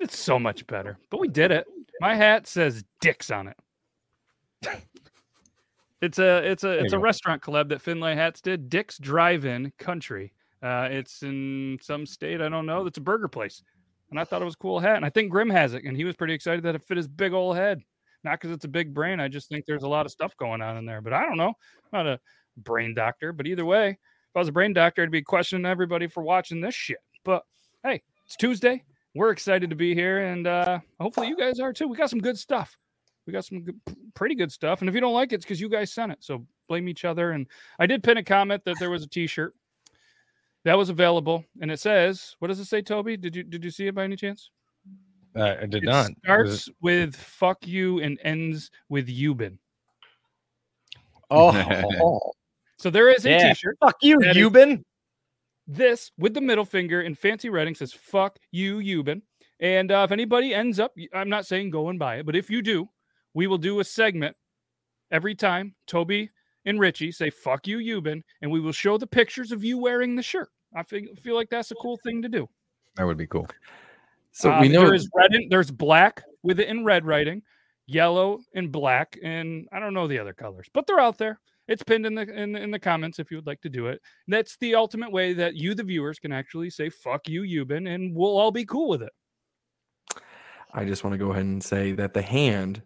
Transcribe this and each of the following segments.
It's so much better. But we did it. My hat says dicks on it. It's a it's a it's a restaurant collab that Finlay Hats did. Dick's Drive-In Country. Uh, it's in some state I don't know. It's a burger place, and I thought it was a cool hat. And I think Grim has it, and he was pretty excited that it fit his big old head. Not because it's a big brain. I just think there's a lot of stuff going on in there. But I don't know. I'm not a brain doctor, but either way, if I was a brain doctor, I'd be questioning everybody for watching this shit. But hey, it's Tuesday. We're excited to be here, and uh, hopefully you guys are too. We got some good stuff. We got some good, pretty good stuff. And if you don't like it, it's because you guys sent it. So blame each other. And I did pin a comment that there was a T-shirt that was available, and it says, "What does it say, Toby? Did you did you see it by any chance?" Uh, I did It not. Starts it- with "fuck you" and ends with "Yuban." Oh, So there is a Yeah. shirt fuck you, That is- Yuban. This with the middle finger in fancy writing says "fuck you, Yuban." And uh, if anybody ends up, I'm not saying go and buy it, but if you do, we will do a segment every time Toby and Richie say "fuck you, Yuban," and we will show the pictures of you wearing the shirt. I feel, feel like that's a cool thing to do. That would be cool. So Uh, we know there is red. In, there's black with it in red writing, yellow and black, and I don't know the other colors, but they're out there. It's pinned in the in, the- in the comments if you would like to do it. That's the ultimate way that you, the viewers, can actually say "fuck you, Yuban," and we'll all be cool with it. I just want to go ahead and say that the hand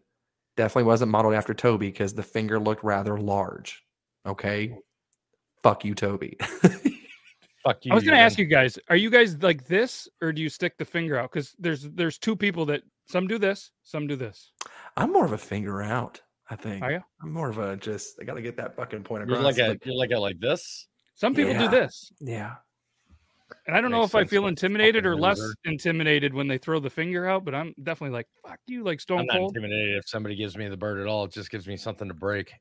definitely wasn't modeled after Toby because the finger looked rather large. Okay. Fuck you, Toby. Fuck you. I was going to ask you guys: Are you guys like this, or do you stick the finger out? Because there's there's two people that some do this, some do this. I'm more of a finger out, I think. Are you? I'm more of a just I gotta get that fucking point across. You're like a like, you're like a like this. Some people Yeah. do this. yeah. And I don't know if I feel intimidated or less loser. intimidated when they throw the finger out, but I'm definitely like, fuck you, like Stone I'm not Cold. intimidated if somebody gives me the bird at all. It just gives me something to break.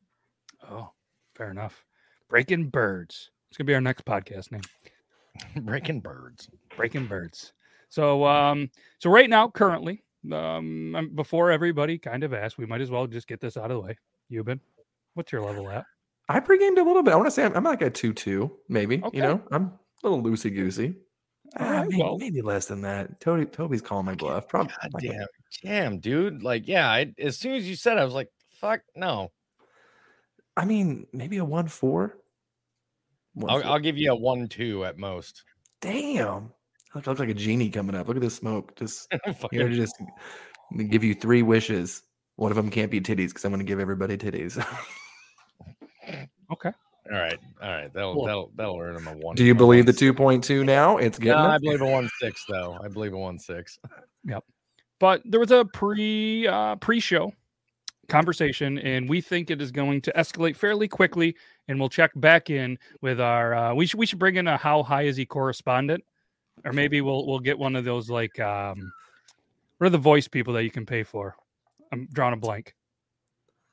Oh, fair enough. Breaking Birds. It's gonna be our next podcast name. Breaking birds. Breaking Birds. So um, so right now, currently, um before everybody kind of asked, we might as well just get this out of the way. Yuban, what's your level at? I pre-gamed a little bit. I want to say I'm, I'm like a two-two, maybe. Okay. You know, I'm a little loosey goosey. All Ah, right, maybe, well- maybe less than that. Toby, Toby's calling my bluff. Probably. God damn, damn, dude. Like, yeah. I, as soon as you said, it, I was like, fuck no. I mean, maybe a one-four. I'll, I'll give you a one two at most. Damn. Looks, looks like a genie coming up. Look at this smoke. Just here to just give you three wishes. One of them can't be titties because I'm going to give everybody titties. Okay. all right, all right. That'll Cool. that'll that'll earn him a one. Do you believe the 2.2 now? It's No, getting I believe a one six though. I believe a one six. Yep. But there was a pre uh, pre-show conversation, and we think it is going to escalate fairly quickly. And we'll check back in with our. Uh, we should we should bring in a how high is he correspondent, or maybe we'll we'll get one of those like um, what are the voice people that you can pay for? I'm drawing a blank.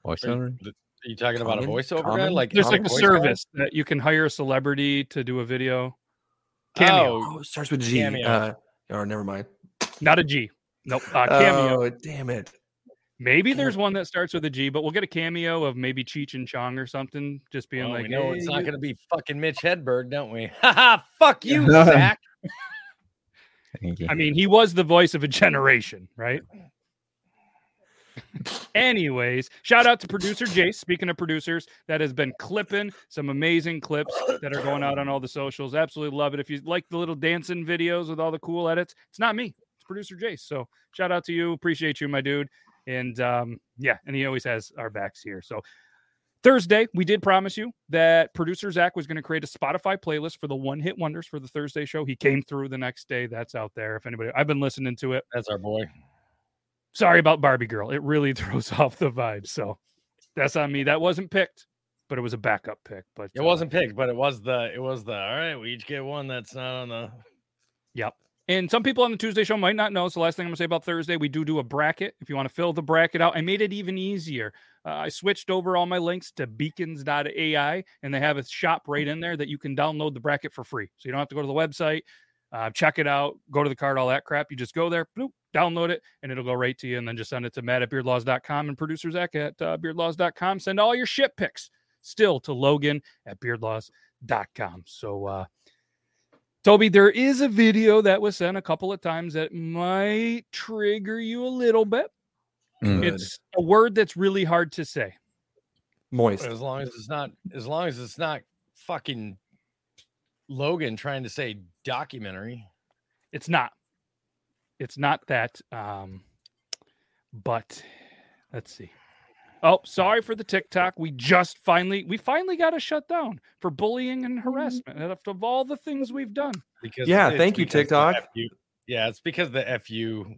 Voiceover? Are you talking about a Common? voiceover guy? Like There's like a voice guy? service that you can hire a celebrity to do a video. Cameo, Oh, Oh, it starts with G. Cameo. Uh, or never mind. not a G. Nope, uh, cameo. Oh, damn it. maybe there's one that starts with a G, but we'll get a cameo of maybe Cheech and Chong or something, just being well, like, "No, "Hey, it's not going to be fucking Mitch Hedberg, don't we? Haha, fuck you, Zach. I mean, he was the voice of a generation, right? Anyways, shout out to producer Jace. Speaking of producers, that has been clipping some amazing clips that are going out on all the socials. Absolutely love it. If you like the little dancing videos with all the cool edits, it's not me, it's producer Jace. So shout out to you. Appreciate you, my dude. And um, yeah, and he always has our backs here. So Thursday, we did promise you that producer Zach was going to create a Spotify playlist for the one hit wonders for the Thursday show. He came through the next day. That's out there. If anybody, I've been listening to it. That's our boy. Sorry about Barbie Girl. It really throws off the vibe. So that's on me. That wasn't picked, but it was a backup pick. But It uh, wasn't picked, but it was the it was the all right. We each get one that's not on the. Yep. And some people on the Tuesday show might not know. So, last thing I'm going to say about Thursday, we do do a bracket. If you want to fill the bracket out, I made it even easier. Uh, I switched over all my links to beacons.ai, and they have a shop right in there that you can download the bracket for free. So, you don't have to go to the website, uh, check it out, go to the card, all that crap. You just go there, bloop, download it, and it'll go right to you. And then just send it to Matt at beardlaws.com and producer Zach at uh, beardlaws.com. Send all your ship picks still to Logan at beardlaws.com. So, uh, Toby, there is a video that was sent a couple of times that might trigger you a little bit. Good. It's a word that's really hard to say. Moist. As long as it's not, as long as it's not fucking Logan trying to say documentary. It's not. It's not that. Um, but let's see. Oh, sorry for the TikTok. We just finally, we finally got to shut down for bullying and mm-hmm. harassment after all the things we've done. Because Yeah, thank you, because the TikTok. FU yeah, it's because the FU.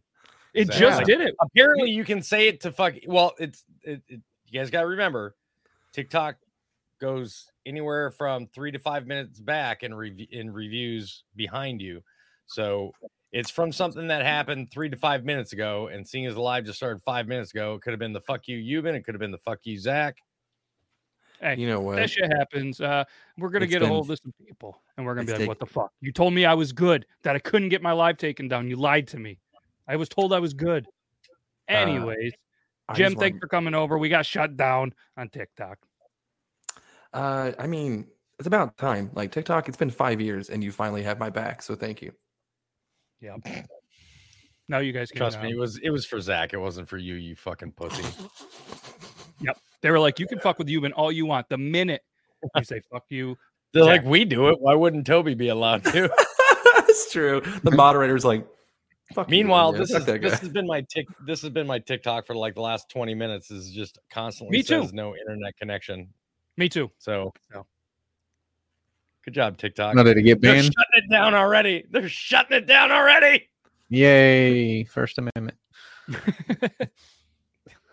It Exactly. just Like, did it. Apparently, you can say it to fuck. Well, it's it, it, you guys got to remember, TikTok goes anywhere from three to five minutes back in rev- in reviews behind you. So it's from something that happened three to five minutes ago, and seeing as the live just started five minutes ago, it could have been the fuck you Yuban, it could have been the fuck you Zach. Hey, You know what? that shit happens. Uh, we're gonna It's get a been- hold of some people, and we're gonna be like, take- "What the fuck? You told me I was good, that I couldn't get my live taken down. You lied to me. I was told I was good." Uh, Anyways, I Jim, just thanks want- for coming over. We got shut down on TikTok. Uh, I mean, it's about time. Like TikTok, it's been five years, and you finally have my back. So thank you. Yeah. Now you guys can. Trust me, uh, it was it was for Zach. It wasn't for you, you fucking pussy. Yep. They were like, "You can fuck with you and all you want." The minute you say "fuck you," They're Zach. like, we do it. Why wouldn't Toby be allowed to? That's true. The moderator's like, Fuck Meanwhile, man. this is this has been my tick. This has been my TikTok for like the last twenty minutes. Is just constantly Me too. says no internet connection. me too. So, So. Good job, TikTok. Not did it get They're shutting it down already. They're shutting it down already. Yay! First Amendment.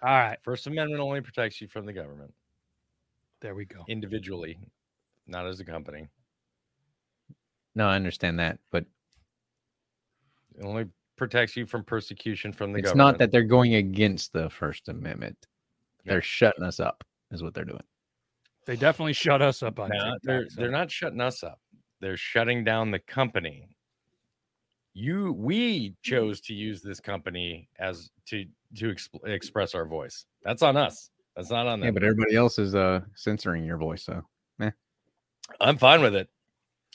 All right, First Amendment only protects you from the government there we go. individually, not as a company. No, I understand that, but It only protects you from persecution from the it's government. It's not that they're going against the First Amendment. Yeah. They're shutting us up, is what they're doing. They definitely shut us up on Nah, TikTok. they're so- they're not shutting us up. They're shutting down the company. You we chose to use this company as to to exp- express our voice. That's on us. That's not on them. Yeah, but everybody else is uh censoring your voice, so I'm fine with it.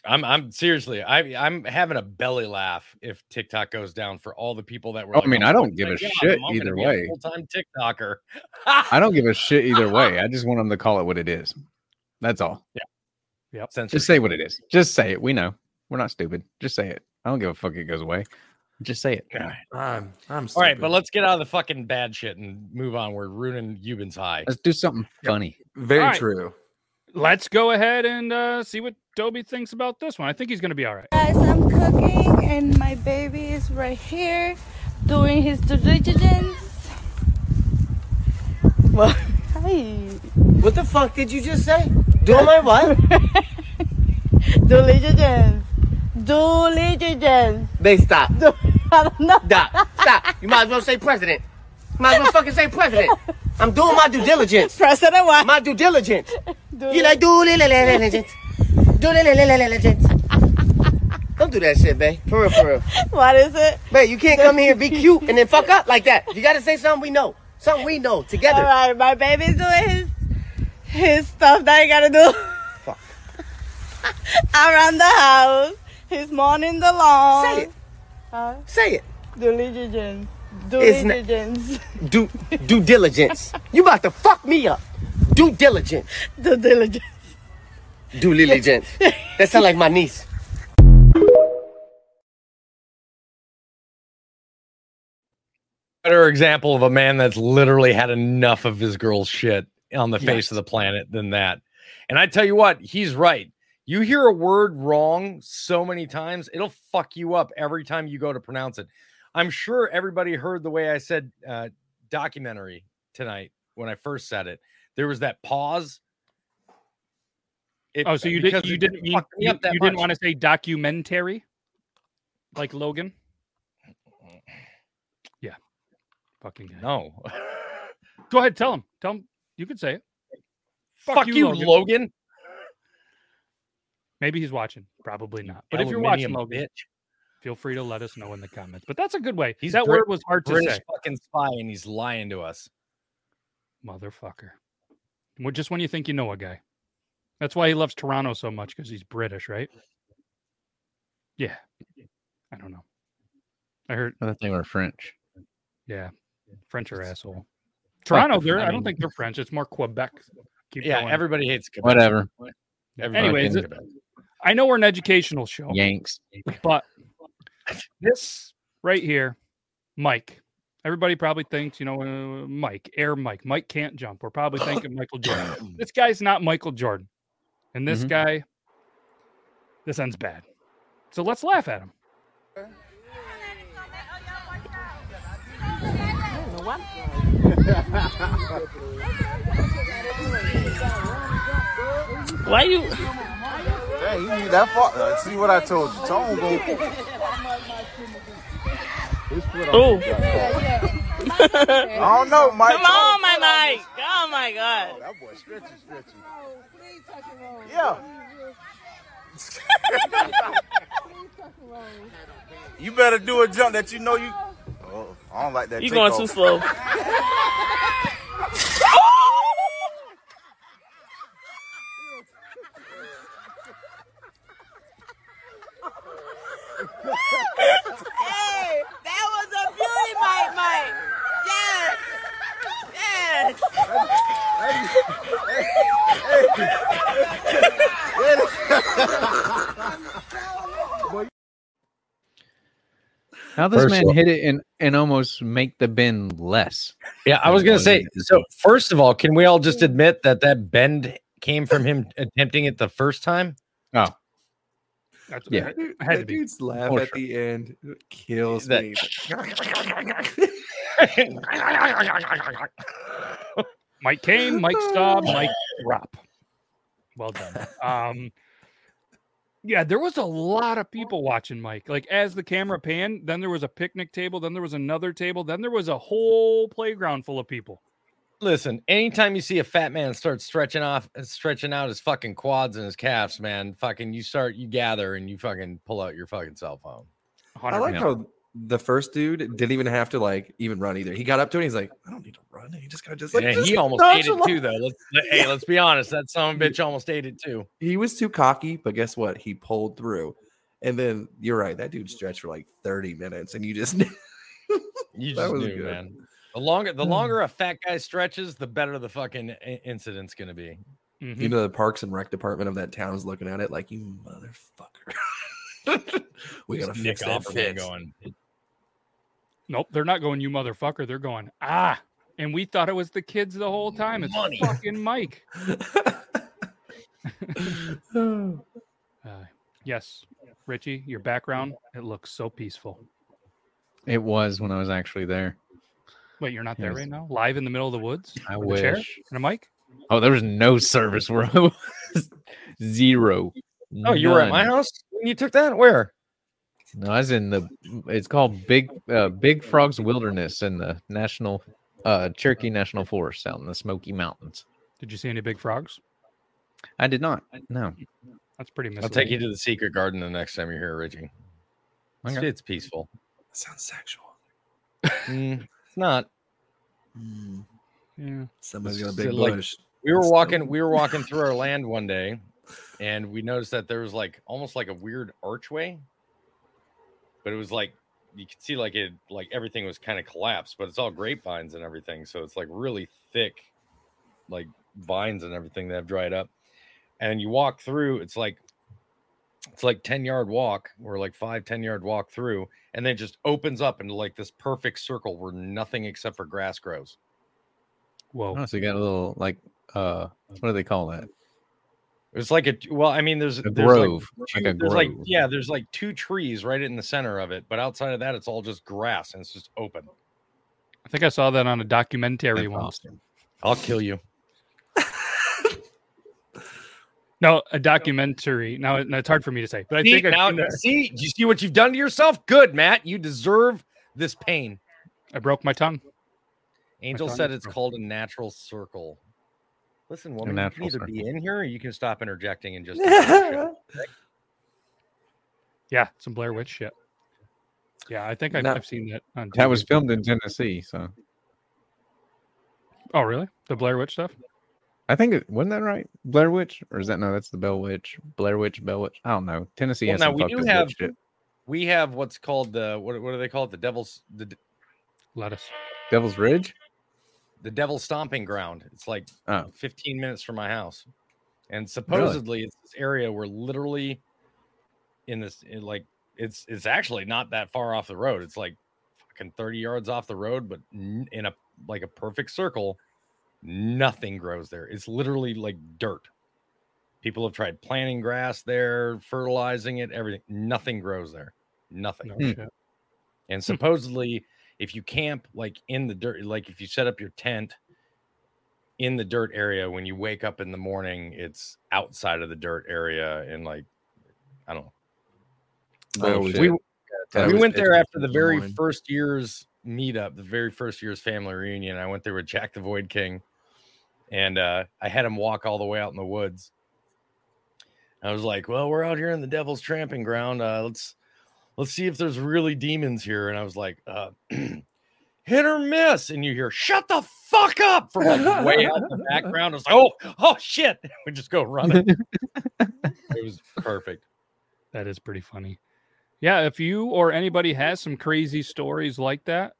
I'm I'm seriously. I I'm having a belly laugh if TikTok goes down for all the people that were. Oh, I mean, "Oh I don't give a God, shit I'm either way." Full-time TikToker. I don't give a shit either way. I just want them to call it what it is. That's all. Yeah. Just Censorship. say what it is. Just say it. We know. We're not stupid. Just say it. I don't give a fuck. It goes away. Just say it. All right. I'm, I'm All right, but let's get out of the fucking bad shit and move on. We're ruining Yuban's high. Let's do something funny. Very All right. true. Let's go ahead and uh, see what Toby thinks about this one. I think he's going to be all right. Guys, I'm cooking and my baby is right here doing his due diligence. Well, hi. What the fuck did you just say? Doing my what? Due diligence. Due diligence. Babe, stop. I don't know. Stop. Stop. You might as well say president. You might as well fucking say president. I'm doing my due diligence. President what? My due diligence. Due You like due diligence. Due diligence. Don't do that shit, babe. For real, for real. What is it? Babe, you can't come here, be cute, and then fuck up like that. You gotta say something we know. Something we know together. right, my baby's doing his his stuff that he gotta do Fuck. around the house. He's mowing the lawn. Say it. Huh? Say it. Due diligence. Due It's not- diligence. Due, due diligence. You about to fuck me up. Due diligence. Due diligence. Due diligence. That sound like my niece. better example of a man that's literally had enough of his girl's shit on the face of the planet than that. And I tell you what, he's right. You hear a word wrong so many times, it'll fuck you up every time you go to pronounce it. I'm sure everybody heard the way I said uh, documentary tonight when I first said it. There was that pause. It- Oh, so you didn't you didn't you, me you, you didn't want to say documentary like Logan? Yeah. Fucking guy. No. Go ahead, tell him. Tell him you could say it. Fuck, you, Logan. Maybe he's watching. Probably not. But if you're watching Aluminium Logan, bitch. feel free to let us know in the comments. But that's a good way. He's that Brit- word was hard to British say. fucking spy, and he's lying to us. Motherfucker. Well, just when you think you know a guy. That's why he loves Toronto so much because he's British, right? Yeah. I don't know. I heard, I thought they were French. yeah, French are asshole. Toronto, they're I, I don't think they're French. It's more Quebec. Keep Yeah, going. everybody hates Quebec. Whatever. Everybody Anyways, it- I know we're an educational show, Yanks. but this right here, Mike. Everybody probably thinks, you know, uh, Mike, Air Mike. Mike can't jump. We're probably thinking Michael Jordan. This guy's not Michael Jordan. And this Mhm. guy, this ends bad. So let's laugh at him. Why you? Hey, you need that far. Uh, see what I told you. Tone go. Oh, I don't know, Mike. come on, my Mike. Oh my God. Oh, that boy stretchy, stretchy. Yeah. you better do a jump that you know you. Oh, I don't like that. You going too takeoff. slow. Hey, that was a beauty, Mike, Mike. Yes. Yes. How this First man all- hit it and, and almost make the bend less. Yeah, I was gonna say. So first of all, can we all just admit that that bend came from him attempting it the first time? Oh. That's, Yeah. it had to That be. dude's laugh For at sure. the end kills That- me. Mike came, Mike stopped, Mike drop. Well done. Um, yeah, there was a lot of people watching Mike. Like as the camera panned, then there was a picnic table, then there was another table, then there was a whole playground full of people. Listen, anytime you see a fat man start stretching off, uh, stretching out his fucking quads and his calves, man, fucking, you start, you gather and you fucking pull out your fucking cell phone. I like how the first dude didn't even have to like even run either. He got up to it. And he's like, I don't need to run. He just kind of just like yeah, just he almost ate it too, though. Let's, let- hey, let's be honest. That son of a bitch almost ate it too. He was too cocky, but guess what? He pulled through. And then you're right. That dude stretched for like 30 minutes, and you just You That just was knew, good. man. The longer, the longer a fat guy stretches, the better the fucking incident's gonna be. Mhm. you know the Parks and Rec department of that town is looking at it like you motherfucker. we gotta Nick fix that Offerman fit. going. Nope, they're not going, you motherfucker. They're going, ah. And we thought it was the kids the whole time. It's Money. fucking Mike. Uh, yes, Richie, your background, it looks so peaceful. It was when I was actually there. Wait, you're not there Yes. right now? Live in the middle of the woods? I with a chair wish. and a mic? Oh, there was no service where Zero. Oh, you were at my house when you took that? Where? No, I was in the. It's called Big uh, Big Frogs Wilderness in the National uh, Cherokee National Forest out in the Smoky Mountains. Did you see any big frogs? I did not. No. That's pretty I'll take you to the secret garden the next time you're here, Richie. It's, Okay. it's peaceful. Sounds sexual. Mm, it's not. Mm, Yeah. somebody's It's got a big like- bush. We were It's walking. not- We were walking through our land one day, and we noticed that there was like almost like a weird archway, but it was like you could see like it like everything was kind of collapsed, but it's all grapevines and everything, so it's like really thick, like vines and everything that have dried up. And you walk through, it's like it's like 10 yard walk or like five, 10 yard walk through, and then it just opens up into like this perfect circle where nothing except for grass grows. Whoa. Oh, so you got a little like uh, what do they call that? It's like a well, I mean, there's A there's like grove, like two- a there's like grove. yeah, there's like two trees right in the center of it, but outside of that, it's all just grass and it's just open. I think I saw that on a documentary That's once. awesome. I'll kill you. No, a documentary. Now, it- it's hard for me to say, but I See, think I've now, seen see, do you see what you've done to yourself? Good, Matt. You deserve this pain. I broke my tongue. Angel tongue said it's broken. called a natural circle. Listen, woman, you can natural either be in here or you can stop interjecting and just. do your shit. Yeah, some Blair Witch shit. Yeah, I think I've, No. I've seen that on. That was filmed in Tennessee, so Oh, really? The Blair Witch stuff? I think it wasn't that right. Blair Witch, or is that no? That's the Bell Witch. Blair Witch, Bell Witch. I don't know. Tennessee Well, has now some we fucked do up witch have- shit. we have what's called the what, what do they call it? The devil's the Lettuce. Devil's Ridge. the devil's stomping ground. It's like Oh. 15 minutes from my house. And supposedly it's this area where literally in this in like it's it's actually not that far off the road. It's like fucking 30 yards off the road, but in a like a perfect circle, nothing grows there. It's literally like dirt. People have tried planting grass there, fertilizing it, everything. Nothing grows there. Nothing. No Hmm. And supposedly, if you camp like in the dirt, like if you set up your tent in the dirt area, when you wake up in the morning, it's outside of the dirt area. And like, I don't know. Oh. We, I we went there after the very morning. first year's meetup, the very first year's family reunion. I went there with Jack the Void King, and uh, I had him walk all the way out in the woods. I was like, "Well, we're out here in the Devil's Tramping Ground. Uh, let's let's see if there's really demons here." And I was like, uh, "Hit or miss," and you hear "Shut the fuck up" from like way out in the background. I was like, "Oh, oh shit!" We just go running. it was perfect. That is pretty funny. Yeah, if you or anybody has some crazy stories like that,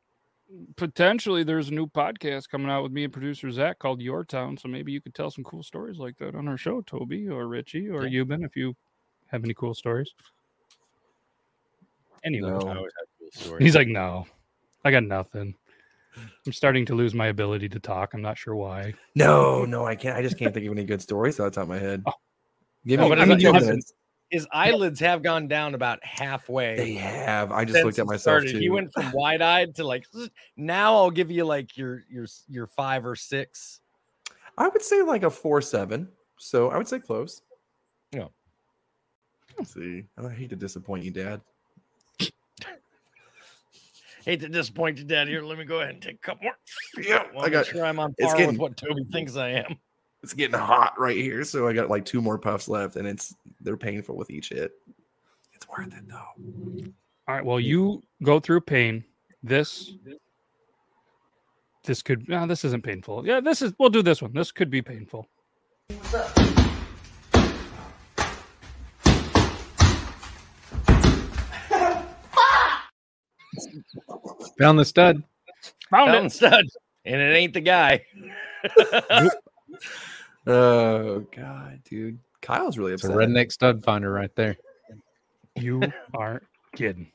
potentially there's a new podcast coming out with me and producer Zach called Your Town. So maybe you could tell some cool stories like that on our show, Toby or Richie or Yeah. Yuban, if you have any cool stories. Anyway, No. I always have cool stories. he's like, no, I got nothing. I'm starting to lose my ability to talk. I'm not sure why. No, no, I can't. I just can't think of any good stories off the top of my head. Oh. Give No, me, but give it's me you have- minutes. His eyelids have gone down about halfway. They have. I just looked at myself too. He went from wide eyed to like now. I'll give you like your your your five or six. I would say like a four seven. So I would say close. Yeah. Let's see. I hate to disappoint you, Dad. Hate to disappoint you, Dad. Here, let me go ahead and take a couple more. Yeah, I got. sure I'm on it's par getting- with what Toby thinks I am. It's getting hot right here, so I got like two more puffs left, and it's they're painful with each hit. It's worth it though. All right. Well, you go through pain. This this could no, this isn't painful. Yeah, this is we'll do this one. This could be painful. Found the stud. Found Fountain it. stud, and it ain't the guy. Oh god, dude. Kyle's really It's a upset. redneck stud finder right there. You aren't kidding.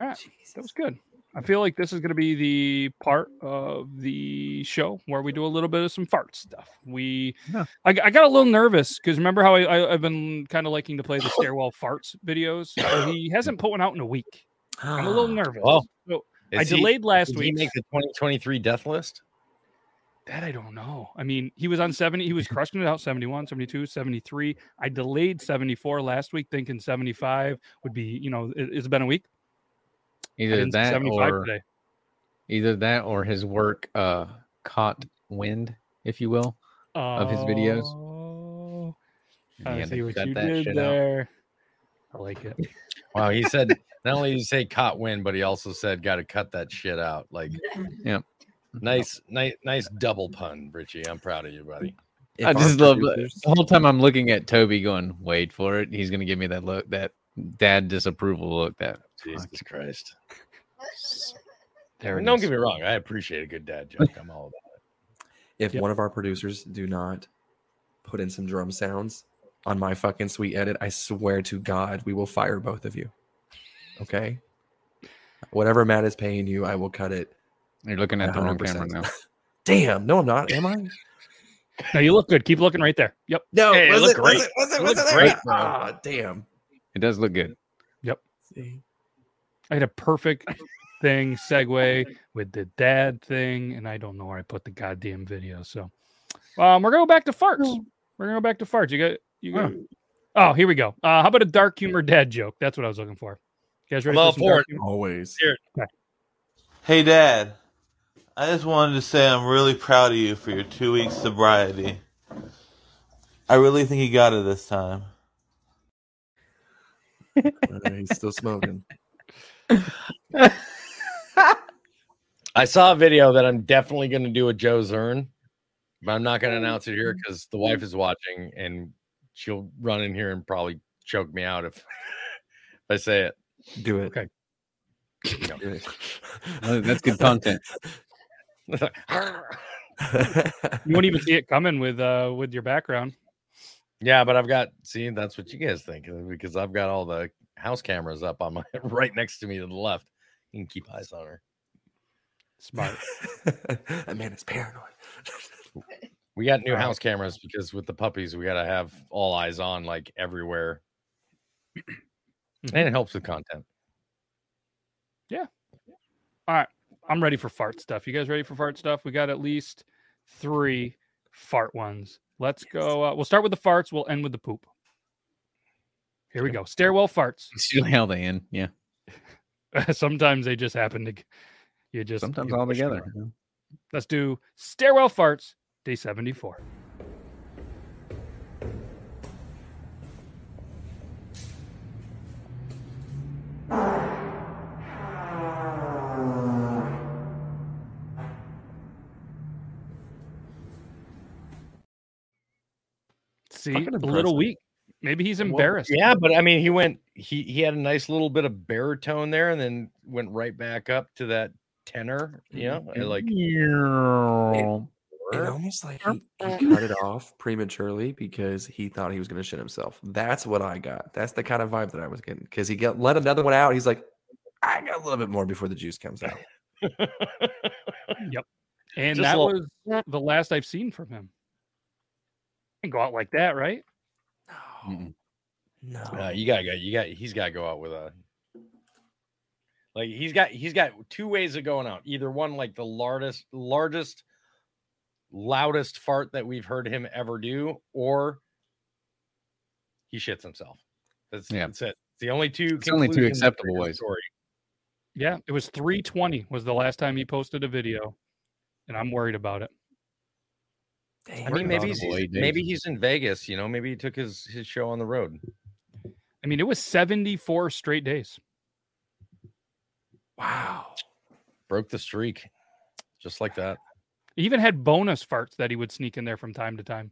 All right. That was good. I feel like this is going to be the part of the show where we do a little bit of some fart stuff. We, Yeah. I, I got a little nervous because remember how I, I, I've been kind of liking to play the stairwell farts videos. He hasn't put one out in a week. I'm a little ah. nervous. Well, So Is I he- delayed last did he make the 2023 death list? That I don't know. I mean, he was on 70. He was crushing it out 71, 72, 73. I delayed 74 last week, thinking 75 would be, you know, it, it's been a week. Either that 75 or today. either that or his work uh caught wind, if you will. of his videos. Oh, I see what you did shit out. there. I like it. Wow, he said not only did he say caught wind, but he also said got to cut that shit out. Like, Yep. Nice, nice, nice double pun, Richie. I'm proud of you, buddy. If I our just love producers- the whole time I'm looking at Toby going, wait for it. He's gonna give me that look, that dad disapproval look. That Jesus Christ. there it Don't is. get me wrong. I appreciate a good dad joke. I'm all about it. if Yep. one of our producers do not put in some drum sounds on my fucking sweet edit, I swear to God, we will fire both of you. Okay. Whatever Matt is paying you, I will cut it. You're looking at the wrong camera now. Damn, no, I'm not. Am I? No, you look good. Keep looking right there. Yep. No, Hey, it was looked it, was great. it, was it, It was it, looked there? great, bro. Ah, damn. It does look good. Yep. See? I had a perfect thing segue with the dad thing, and I don't know where I put the goddamn video. So, um, we're gonna go back to farts. We're gonna go back to farts. You got you got. Oh, here we go. Uh, how about a dark humor dad joke? That's what I was looking for. You guys ready I'm all some for dark it. humor? Always. Hey, Dad. I just wanted to say I'm really proud of you for your two weeks sobriety. I really think you got it this time. Uh, he's still smoking. I saw a video that I'm definitely going to do a Joe Zern, but I'm not going to announce it here because the wife is watching and she'll run in here and probably choke me out if I say it. Do it. Okay. Do it. Uh, That's good content. You won't even see it coming with uh with your background. yeah, but I've got see that's what you guys think uh, because I've got all the house cameras up on my right next to me to the left. You can keep eyes on her. Smart. that man is paranoid. We got new house cameras because with the puppies, we got to have all eyes on like everywhere. and it helps with content. Yeah. All right. I'm ready for fart stuff. You guys ready for fart stuff? We got at least three fart ones. Let's go. Uh, we'll start with the farts. We'll end with the poop. Here we go. Stairwell farts. It's usually how they end. Yeah. Sometimes they just happen to. You just Sometimes all together. Let's do stairwell farts. Day 74. See, a little weak. Maybe he's Well, embarrassed. yeah, but I mean, he went. He he had a nice little bit of baritone there, and then went right back up to that tenor. You know, and mm-hmm. like It almost like he, he cut it off prematurely because he thought he was going to shit himself. That's what I got. That's the kind of vibe that I was getting because he got let another one out. He's like, I got a little bit more before the juice comes out. Yep. And Just that little- was the last I've seen from him. And go out like that, right? Mm-mm. No, Uh, you gotta go. You got. He's got to go out with a. Like he's got. He's got two ways of going out. Either one, like the largest, largest, loudest fart that we've heard him ever do, or he shits himself. That's Yeah. That's it. It's the only two. It's only two acceptable ways. Story. Yeah, it was 320 was the last time he posted a video. And I'm worried about it. I mean, maybe he's, Incredible eight maybe he's in Vegas. You know, maybe he took his his show on the road. I mean, it was 74 straight days. wow. Broke the streak, just like that. He even had bonus farts that he would sneak in there from time to time.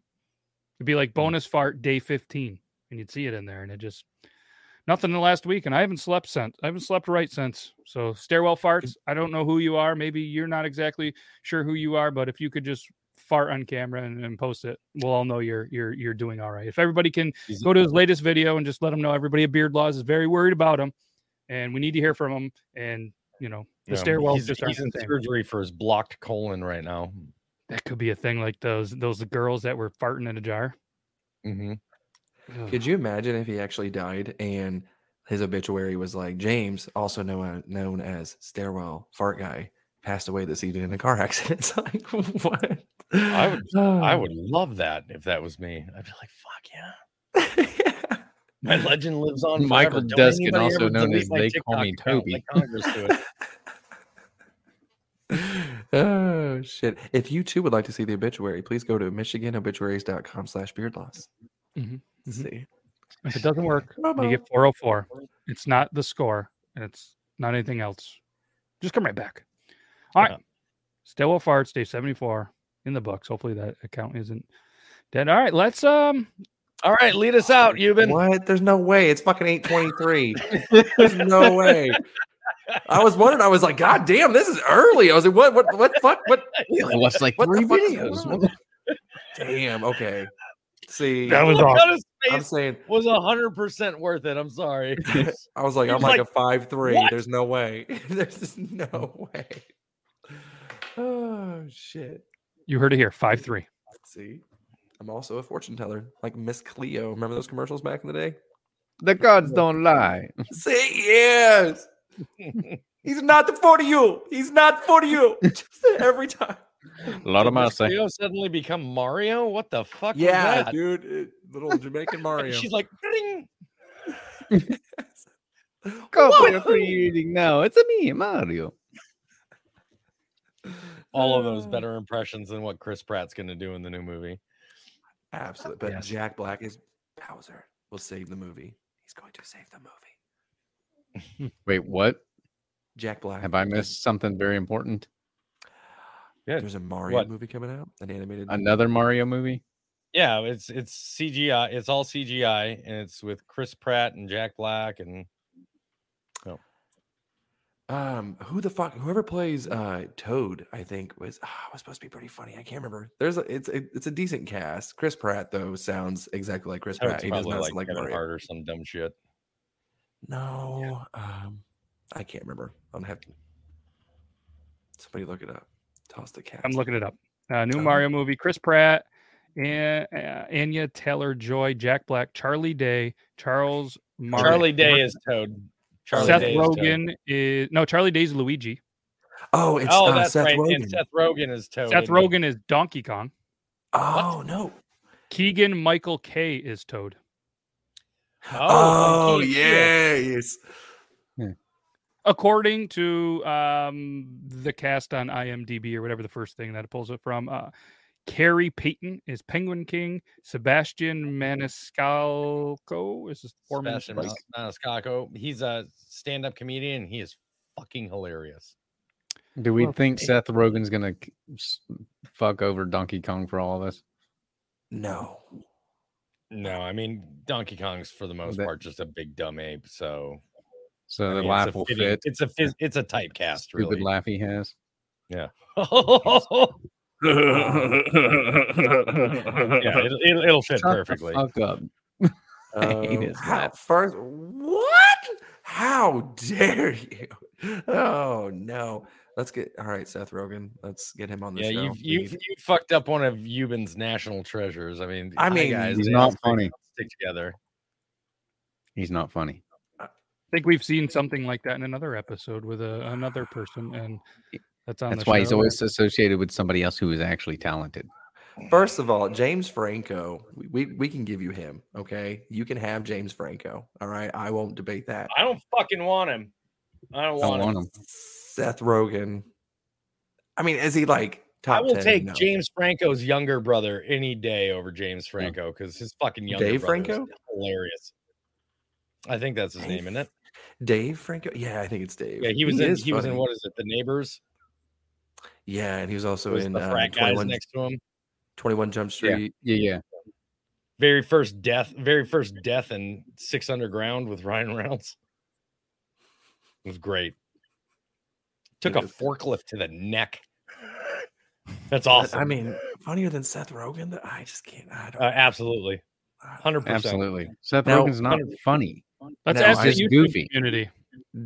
It'd be like hmm. bonus fart day 15, and you'd see it in there, and it just nothing in the last week. And I haven't slept since. I haven't slept right since. So stairwell farts. I don't know who you are. Maybe you're not exactly sure who you are, but if you could just fart on camera and, and post it, we'll all know you're you're you're doing all right. If everybody can go to his latest video and just let him know everybody at Beard Laws is very worried about him, and we need to hear from him. And you know the you know, stairwells he's, just he's in the same. surgery for his blocked colon right now. That could be a thing like those those girls that were farting in a jar. Mm-hmm. Could you imagine if he actually died and his obituary was like James, also known known as Stairwell Fart Guy, passed away this evening in a car accident? It's like what? I would, I would love that if that was me. I'd be like, fuck yeah. My legend lives on. Michael forever. Don't Duskin, anybody also ever known as They TikTok Call Me Toby. like Congress do it. oh shit! If you too would like to see the obituary, please go to michiganobituaries.com slash beard laws. Mhm, mhm. See, If it doesn't work, you get 404. It's not the score, and it's not anything else. Just come right back. All right. Yeah. Stairwell farts, day 74 in the books. Hopefully that account isn't dead. All right, let's um All right, lead us out, Yuban. what? There's no way. It's fucking eight twenty three. There's no way. I was wondering. I was like, God damn, this is early. I was like, what? What? What? Fuck? What? I watched like What three videos. Damn. Okay. See, That was Look awesome. on his I'm face saying. was hundred percent worth it. I'm sorry. I was like, He I'm like, like, a five three. "What?" There's no way. There's just no way. Oh shit. You heard it here, 5-3. See, I'm also a fortune teller, like Miss Cleo. Remember those commercials back in the day? The gods don't lie. See, yes. He's not the for you. He's not for you. Just every time. A lot of Did Miss mouse. Cleo suddenly become Mario? What the fuck? Yeah, was that? dude. it- little Jamaican Mario. She's like, "Ding." Go for your free reading now. It's a me, Mario. All of those mm. better impressions than what Chris Pratt's going to do in the new movie. Absolutely. But Yes. Jack Black is Bowser. Will save the movie. He's going to save the movie. Wait, what? Jack Black. Have I missed something very important? Yeah. There's a Mario What? movie coming out, an animated. Another Mario movie? Yeah, it's it's CGI. It's all CGI, and it's with Chris Pratt and Jack Black, and Um, who the fuck? Whoever plays uh Toad, I think was ah, was supposed to be pretty funny. I can't remember. There's a it's a, it's a decent cast. Chris Pratt though sounds exactly like Chris Pratt. He does probably not like sound like Kevin Mario. Hart or some dumb shit. No, um, I can't remember. I'm gonna have to. Somebody look it up. Toss the cast. I'm looking it up. Uh, new Oh. Mario movie. Chris Pratt, and uh, Anya Taylor Joy, Jack Black, Charlie Day, Charles. Martin, Charlie Day is Toad. Charlie Seth Day is Toad. Rogen is no Charlie Day's Luigi. Oh, it's oh, uh, that's Seth right. Rogen. And Seth Rogen is Toad. Seth isn't? Rogen is Donkey Kong. oh no. Keegan Michael Key is Toad. Oh, Oh, from Key yes. According to um, the cast on IMDb or whatever the first thing that it pulls it from, uh, Khary Payton is Penguin King. Sebastian Maniscalco is his foreman. Sebastian Maniscalco. He's a stand-up comedian. He is fucking hilarious. Do we Well, think hey. Seth Rogen's gonna fuck over Donkey Kong for all of us? No. No, I mean Donkey Kong's for the most That- part just a big dumb ape. So So I the mean, it's laugh a will fitting- fit. It's a phys- it's a typecast, Stupid really. laugh he has. Yeah. yeah, it'll, it'll, it'll fit Shut the perfectly. fuck up. Um, his how, first, what? How dare you? Oh no. Let's get all right, Seth Rogen. Let's get him on the Yeah, show. you've, you've you fucked up one of Yuban's national treasures. I mean, I mean, guys, he's not funny. Stick together. He's not funny. I think we've seen something like that in another episode with a, another person, and that's on. That's the why he's show. always associated with somebody else who is actually talented. First of all, James Franco, we, we, we can give you him. Okay. You can have James Franco. All right. I won't debate that. I don't fucking want him. I don't I want, don't him. want him. Seth Rogen. I mean, is he like top I will 10? take No. James Franco's younger brother any day over James Franco because his fucking younger Dave brother is Franco? hilarious. I think that's his Dave name, isn't it? Dave Franco. Yeah, I think it's Dave. Yeah, he was in. is He was in what is it? The Neighbors. Yeah, and he was also Was in the uh, frat guys 21, next to him. 21 Jump Street. yeah, yeah. Very first death. Very first death in Six Underground with Ryan Reynolds. It was great. Took a It is. forklift to the neck. That's awesome. I mean, funnier than Seth Rogen. I just can't. I don't. uh, absolutely, hundred percent. Absolutely. Seth Now- Rogen's not funny. Let's No, ask the he's YouTube goofy. community.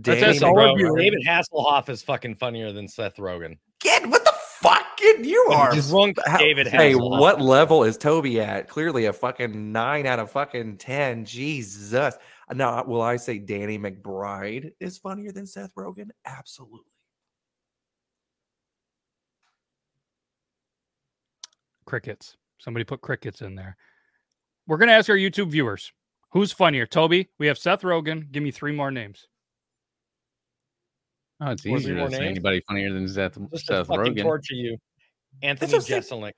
Danny That's us all Bro, of you. David Hasselhoff is fucking funnier than Seth Rogen. Kid, what the fuck? Kid, you are. Drunk how- David hey, what level is Toby at? Clearly a fucking nine out of fucking 10. Jesus. Now, will I say Danny McBride is funnier than Seth Rogen? Absolutely. Crickets. Somebody put crickets in there. We're gonna ask our YouTube viewers who's funnier. Toby, we have Seth Rogen. Give me three more names. Oh, it's Wanna easier to say names? anybody funnier than Seth, Just to Seth fucking Rogen. torture you, Anthony what I'm. Jeselnik.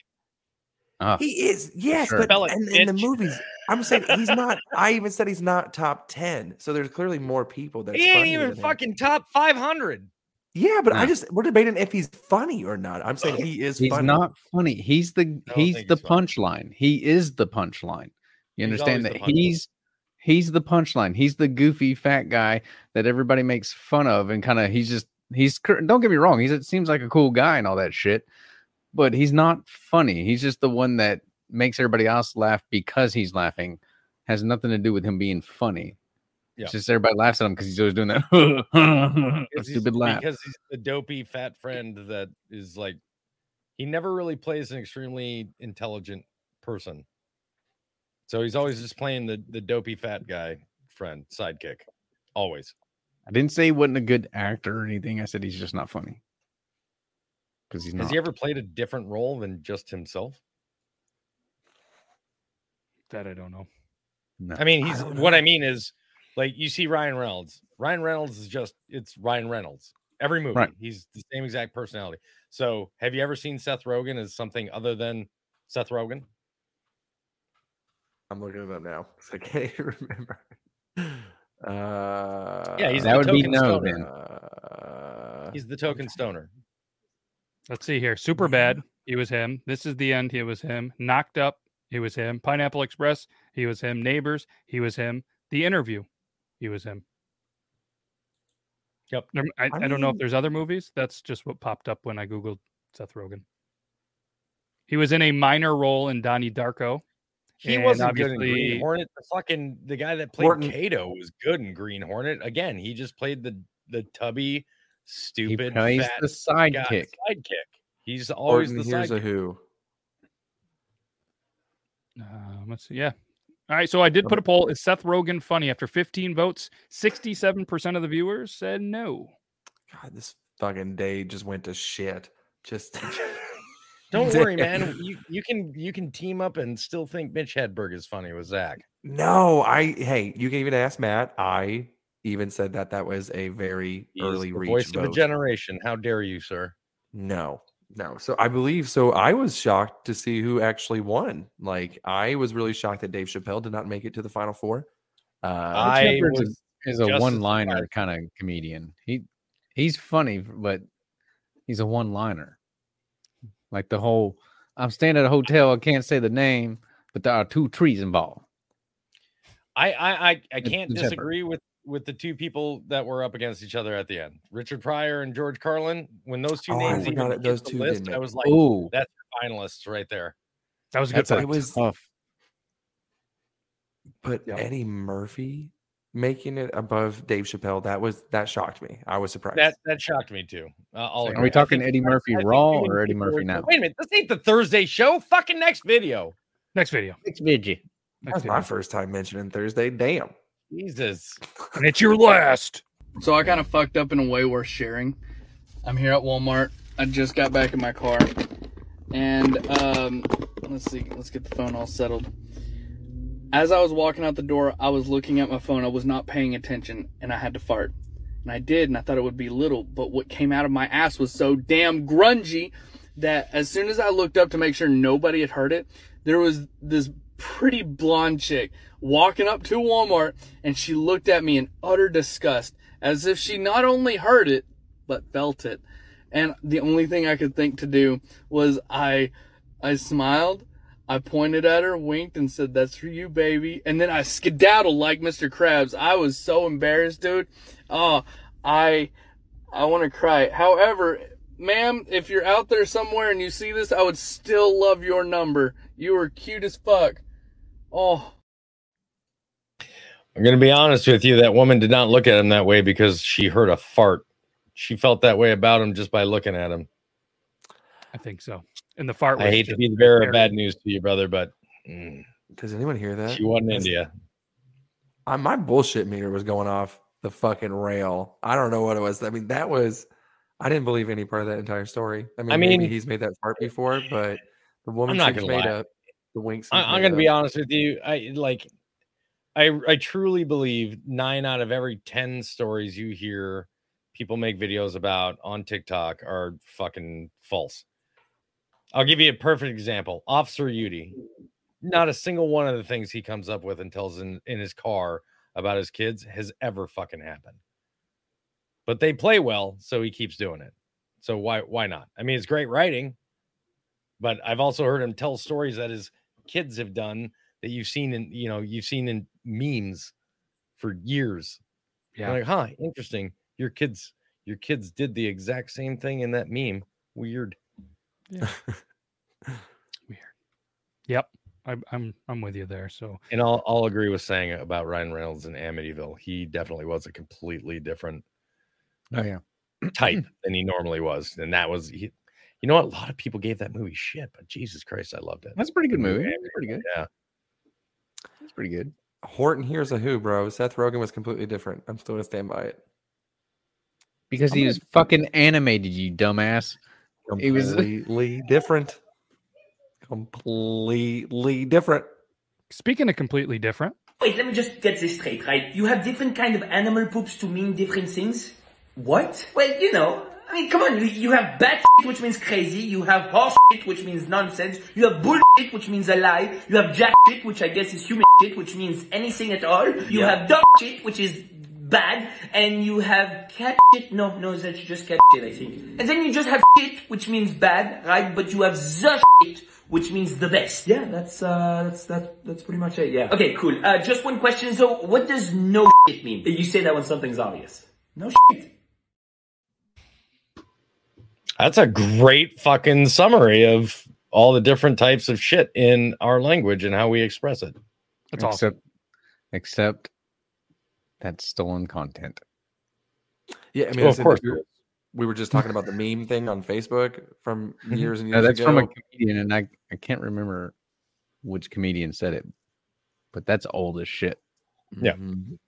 Ah, He is, yes, Sure. but Spell it, in, in the movies, I'm saying he's not. I even said he's not top 10. So there's clearly more people that He ain't even fucking top five hundred. Yeah, but I just we're debating if he's funny or not. I'm saying he is he's funny. not funny. He's the he's the punchline. He is the punchline. You He's understand that the punchline. he's he's the punchline. He's the goofy fat guy that everybody makes fun of and kind of he's just he's don't get me wrong. He's it seems like a cool guy and all that shit, but he's not funny. He's just the one that makes everybody else laugh because he's laughing. Has nothing to do with him being funny. Yeah. It's just everybody laughs at him because he's always doing that stupid laugh. because he's the dopey fat friend that is like he never really plays an extremely intelligent person. So he's always just playing the the dopey fat guy friend sidekick. Always. I didn't say he wasn't a good actor or anything. I said he's just not funny. Because he's not. Has he ever played a different role than just himself? That I don't know. No. I mean, he's don't what. I mean is like you see Ryan Reynolds. Ryan Reynolds is just it's Ryan Reynolds. Every movie, Right. he's the same exact personality. So, have you ever seen Seth Rogen as something other than Seth Rogen? I'm looking it up now. 'cause I can't even remember. Uh, Yeah, he's that the would be no stoner. then. Uh, He's the token stoner. Let's see here. Super bad. He was him. This is the end. He was him. Knocked up. He was him. Pineapple Express. He was him. Neighbors. He was him. The interview. He was him. Yep. Never- I, I, I don't know if there's other movies. That's just what popped up when I googled Seth Rogen. He was in a minor role in Donnie Darko. He And wasn't good in obviously- Green Hornet. The fucking the guy that played Horton- Kato was good in Green Hornet. Again, he just played the the tubby, He stupid, plays fat the guy- sidekick. Sidekick. He's always Horton the here's a sidekick. who. Um, let's see. Yeah. All right. So I did put a poll. Is Seth Rogen funny? After 15 votes, 67% of the viewers said no. God, this fucking day just went to shit. Just Don't worry, man. You you can you can team up and still think Mitch Hedberg is funny with Zach. No, I hey, you can even ask Matt. I even said that that was a very He's early the reach voice of a generation. How dare you, sir? No, no. So I believe so. I was shocked to see who actually won. Like I was really shocked that Dave Chappelle did not make it to the final four. Uh, I was is a one-liner kind of comedian. He he's funny, but he's a one-liner. Like the whole, I'm staying at a hotel. I can't say the name, but there are two trees involved. I I I, I can't Hedberg. disagree with with the two people that were up against each other at the end. Richard Pryor and George Carlin. When those two Oh, I names even forgot those two list, I was like, Oh, that's your finalists right there. That was a good that's a point. It was- tough. but Yep. Eddie Murphy making it above Dave Chappelle that was that shocked me. I was surprised. That that shocked me too. Uh, I'll Are agree. we talking Eddie Murphy I Raw even or Eddie people Murphy now? Wait a minute, this ain't the Thursday show. Fucking next video. Next video. Next video. Next That's my first time mentioning Thursday. Damn. Jesus. And it's your last. So I kind of fucked up in a way worth sharing. I'm here at Walmart. I just got back in my car, and um, let's see, let's get the phone all settled. As I was walking out the door, I was looking at my phone. I was not paying attention, and I had to fart. And I did, and I thought it would be little, but what came out of my ass was so damn grungy that as soon as I looked up to make sure nobody had heard it, there was this pretty blonde chick walking up to Walmart, and she looked at me in utter disgust, as if she not only heard it, but felt it. And the only thing I could think to do was I, I smiled, I pointed at her, winked, and said, "That's for you, baby." And then I skedaddled like Mr. Krabs. I was so embarrassed, dude. Oh, I, I want to cry. However, ma'am, if you're out there somewhere and you see this, I would still love your number. You were cute as fuck. Oh, I'm gonna be honest with you. That woman did not look at him that way because she heard a fart. She felt that way about him just by looking at him. I think so. And the fart. I hate to be the bearer of bad news to you, brother, but mm, Does anyone hear that? she wasn't India. I, my bullshit meter was going off the fucking rail. I don't know what it was. I mean, that was. I didn't believe any part of that entire story. I mean, I maybe mean- he's made that fart before, but the woman not seems gonna made lie. up. The winks. I, I'm gonna be honest with you. I like. I I truly believe nine out of every ten stories you hear people make videos about on TikTok are fucking false. I'll give you a perfect example. Officer Yudi. Not a single one of the things he comes up with and tells in, in his car about his kids has ever fucking happened. But they play well, so he keeps doing it. So why why not? I mean, it's great writing, but I've also heard him tell stories that his kids have done that you've seen in you know you've seen in memes for years. Yeah. You're like, huh, interesting. Your kids, your kids did the exact same thing in that meme. Weird. Yep. I, I'm I'm with you there. So And I'll I'll agree with saying about Ryan Reynolds in Amityville. He definitely was a completely different Oh yeah. type than he normally was. And that was he, you know what? A lot of people gave that movie shit, but Jesus Christ, I loved it. That's a pretty good movie. Amityville, It's pretty good. Yeah. It's pretty good. Horton Hears a Who, bro. Seth Rogen was completely different. I'm still gonna stand by it. Because I'm he was fucking animated, you dumbass. He was Completely different. Completely different. speaking of completely different, Wait, let me just get this straight, right? You have different kind of animal poops to mean different things? What? Well, you know, I mean, come on, you, you have bat shit, which means crazy, you have horse shit, which means nonsense, you have bull shit, which means a lie, you have jack shit, which I guess is human shit, which means anything at all, you Yeah. have dog shit, which is bad, and you have cat shit, no, no, that's just cat shit, I think. And then you just have shit, which means bad, right? But you have the shit, which means the best. Yeah, that's, uh, that's, that, that's pretty much it, yeah. Okay, cool. Uh, just one question, so what does no shit mean? You say that when something's obvious. No shit. That's a great fucking summary of all the different types of shit in our language and how we express it. That's awesome. except, except that's stolen content. Yeah, I mean, Well, of course we were, just talking about the meme thing on Facebook from years and No, years that's ago. from a comedian, and I, I can't remember which comedian said it, but that's old as shit. Yeah. Mhm.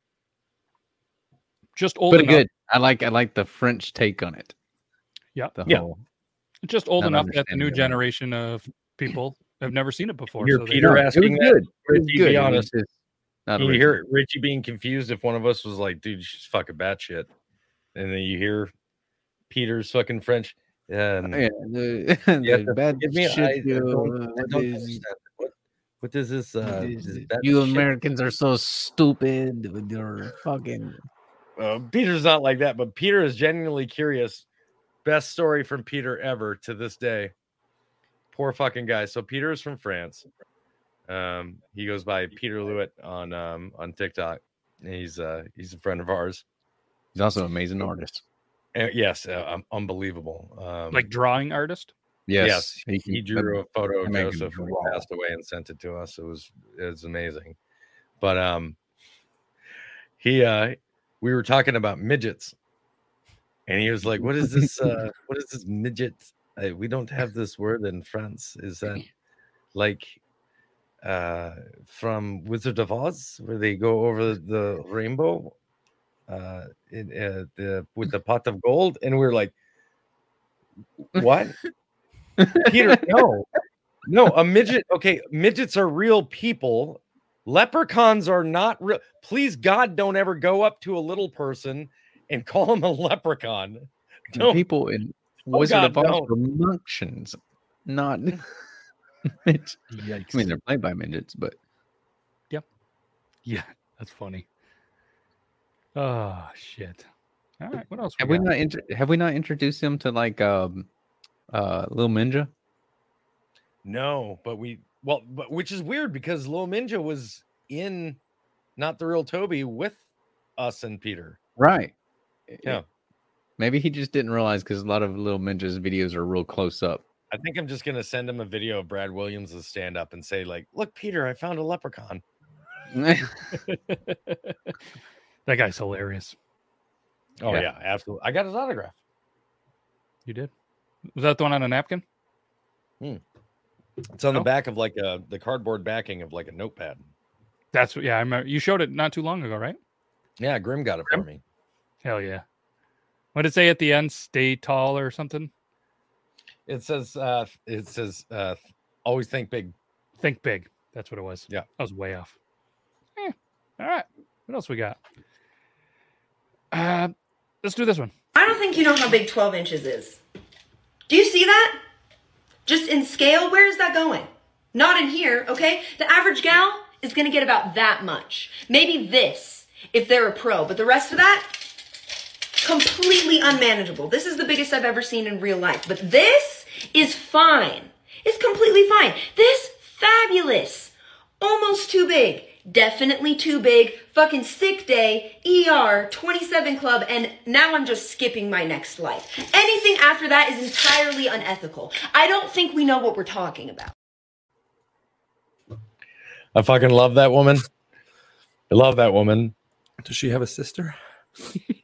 Just old but enough. good. I like I like the French take on it. Yeah. The Yeah. whole Just old enough that the new understanding of it. generation of people have never seen it before. Hear so Peter No, it asking was that. good. It was Richie, good. be It honest. Not you hear Richie being confused if one of us was like, dude, she's fucking batshit. And then you hear Peter's fucking French. And Yeah, the, the bad forgive me, I- shit. I don't- I uh, don't is- What, what is this? Uh, is- this you shit? Americans are so stupid with your fucking. Uh, Peter's not like that, but Peter is genuinely curious. Best story from Peter ever to this day. Poor fucking guy. So Peter is from France. Um, he goes by Peter Lewitt on um on TikTok. He's uh he's a friend of ours. He's also an amazing artist. Uh, yes, uh, um, unbelievable. Um, like drawing artist. Yes, yes, he, he drew a photo of Joseph who passed away and sent it to us. It was it was amazing. But um, he uh, we were talking about midgets, and he was like, "What is this? Uh, what is this midget? Uh, we don't have this word in France. Is that like uh from Wizard of Oz, where they go over the rainbow, uh, in uh, the with the pot of gold?" And we are like, "What?" Peter, no, no, a midget. Okay, midgets are real people. Leprechauns are not real. Please, God, don't ever go up to a little person and call him a leprechaun. Don't. people in Oh, Wizard God, of Oz don't. Munchkins, not. midgets. Yikes. I mean, they're played by midgets, but Yep. Yeah, that's funny. Oh shit. All right, what else? have we got? not intro- have we not introduced him to like um uh Lil Ninja? No, but we well, but which is weird because Lil Ninja was in not the real Toby with us and Peter. Right. Yeah. Maybe he just didn't realize because a lot of Lil Ninja's videos are real close up. I think I'm just gonna send him a video of Brad Williams' stand up and say, like, look, Peter, I found a leprechaun. that guy's hilarious. Oh Yeah. yeah, absolutely. I got his autograph. You did? Was that the one on a napkin? Hmm. It's on Oh. the back of like a the cardboard backing of like a notepad. That's what. Yeah, I remember. You showed it not too long ago, right? Yeah, Grim got it for me. Hell yeah. What did it say at the end? Stay tall or something? It says uh it says uh always think big. Think big. That's what it was. Yeah. I was way off. Eh, All right. What else we got? Uh, let's do this one. I don't think you know how big 12 inches is. Do you see that? Just in scale, where is that going? Not in here, okay? The average gal is gonna get about that much. Maybe this, if they're a pro, but the rest of that, completely unmanageable. This is the biggest I've ever seen in real life, but this is fine. It's completely fine. This, fabulous. Almost too big. Definitely too big. Fucking sick day, ER, 27 club, and now I'm just skipping my next life. Anything after that is entirely unethical. I don't think we know what we're talking about. I fucking love that woman. I love that woman. Does she have a sister?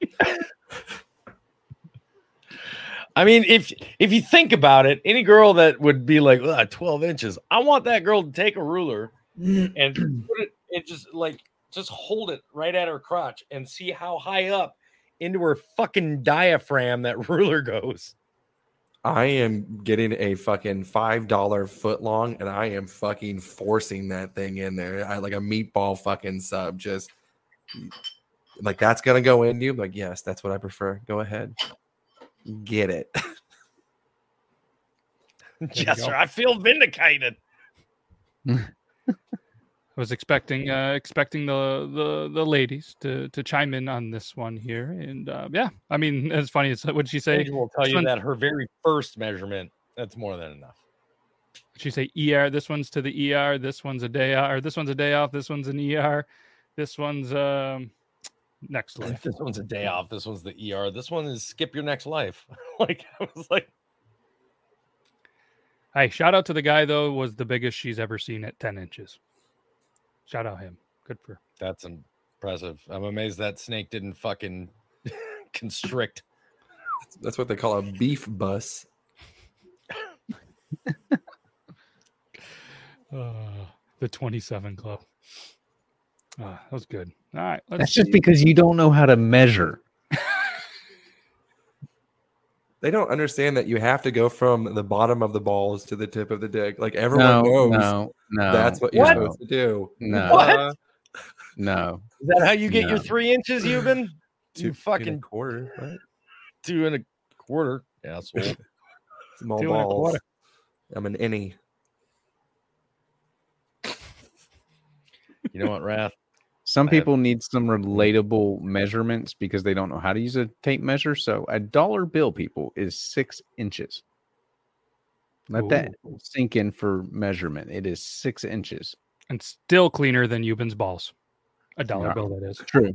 I mean, if if you think about it, any girl that would be like 12 inches, I want that girl to take a ruler and put it and just like just hold it right at her crotch and see how high up into her fucking diaphragm that ruler goes. I am getting a fucking five dollar foot long, and I am fucking forcing that thing in there. I like a meatball fucking sub. Just like that's gonna go in you. Like yes, that's what I prefer. Go ahead, get it. yes, sir. I feel vindicated. I was expecting uh expecting the the the ladies to to chime in on this one here, and uh, yeah, I mean as funny. as what'd she say? Angel will tell you one- that her very first measurement that's more than enough. She say ER. This one's to the ER. This one's a day off. Or this one's a day off. This one's an ER. This one's um next life. This one's a day off. This one's the ER. This one is skip your next life. like I was like, Hey, shout out to the guy though. Was the biggest she's ever seen at ten inches. Shout out him. Good for. That's impressive. I'm amazed that snake didn't fucking constrict. That's what they call a beef bus. Uh, the twenty-seven club. Ah, that was good. All right, let's That's just because you don't know how to measure. They don't understand that you have to go from the bottom of the balls to the tip of the dick. Like everyone No, knows no, no. that's what you're What? supposed to do. No. Uh, what? No. Is that how you get your three inches, Yuban? Two You and fucking quarter, right? two and a quarter, asshole. Small Two and a quarter. I'm an innie. You know what, Wrath? Some I have- people need some relatable measurements because they don't know how to use a tape measure. So a dollar bill, people, is six inches. Let that sink in for measurement. It is six inches. and still cleaner than Yuban's balls. A dollar Yeah. bill that is. True.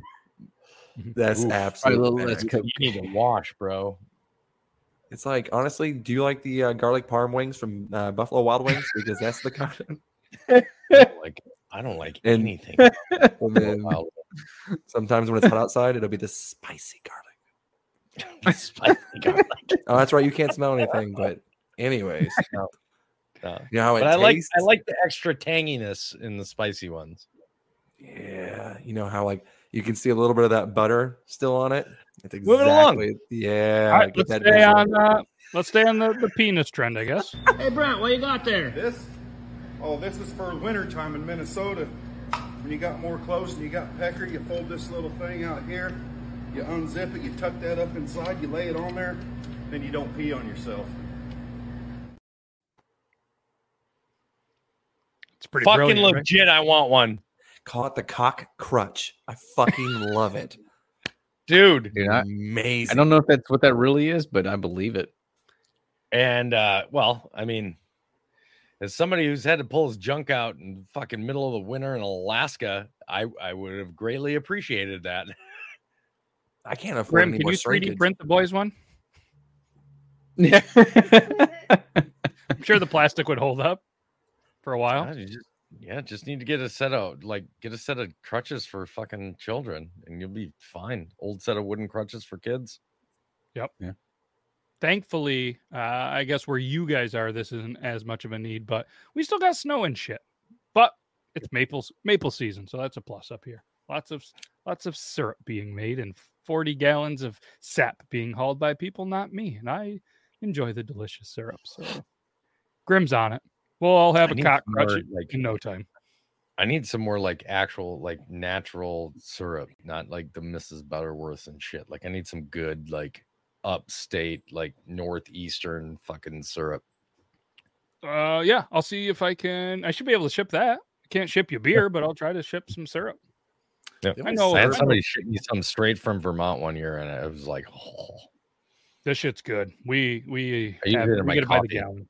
That's Oof. absolutely. let's fair. go. You need to wash, bro. It's like honestly, do you like the uh, garlic parm wings from uh, Buffalo Wild Wings? Because that's the kind. I don't like I don't like And- anything. And sometimes when it's hot outside, it'll be the spicy garlic. Spicy garlic. Oh, that's right. You can't smell anything, but anyways, No. No. you know how it But I like. I like the extra tanginess in the spicy ones. Yeah, you know how like you can see a little bit of that butter still on it. It's Move it along. exactly yeah. All right, let's stay on. Uh, let's stay on the, the penis trend, I guess. Hey, Brent, what you got there? This? Oh, this is for wintertime in Minnesota. When you got more clothes and you got pecker, you fold this little thing out here, you unzip it, you tuck that up inside, you lay it on there, then you don't pee on yourself. It's pretty Fucking brilliant, right? legit. I want one, Call it the cock crutch. I fucking love it. dude. Dude, I, Amazing. I don't know if that's what that really is, but I believe it. And uh, well, I mean, as somebody who's had to pull his junk out in fucking middle of the winter in Alaska, I I would have greatly appreciated that. I can't afford Grim, any can more you 3D shrinkage. print the boys one? Yeah. I'm sure the plastic would hold up for a while. you just, yeah, just need to get a set of like get a set of crutches for fucking children, and you'll be fine. Old set of wooden crutches for kids. Thankfully, uh, I guess where you guys are, this isn't as much of a need, but we still got snow and shit. But it's maple maple season, so that's a plus up here. Lots of lots of syrup being made and 40 gallons of sap being hauled by people, not me. And I enjoy the delicious syrup. So Grim's on it. We'll all have I a need cock crutch more, in- like- in no time. I need some more like actual like natural syrup, not like the Mrs. Butterworth and shit. Like I need some good like upstate like northeastern fucking syrup. Uh, yeah, I'll see if I can. I should be able to ship that. I can't ship you beer, but I'll try to ship some syrup. Yep. I know. I I had somebody ship me some straight from Vermont one year, and I was like, oh, this shit's good. We we I use have, it in we my get it by the gallon.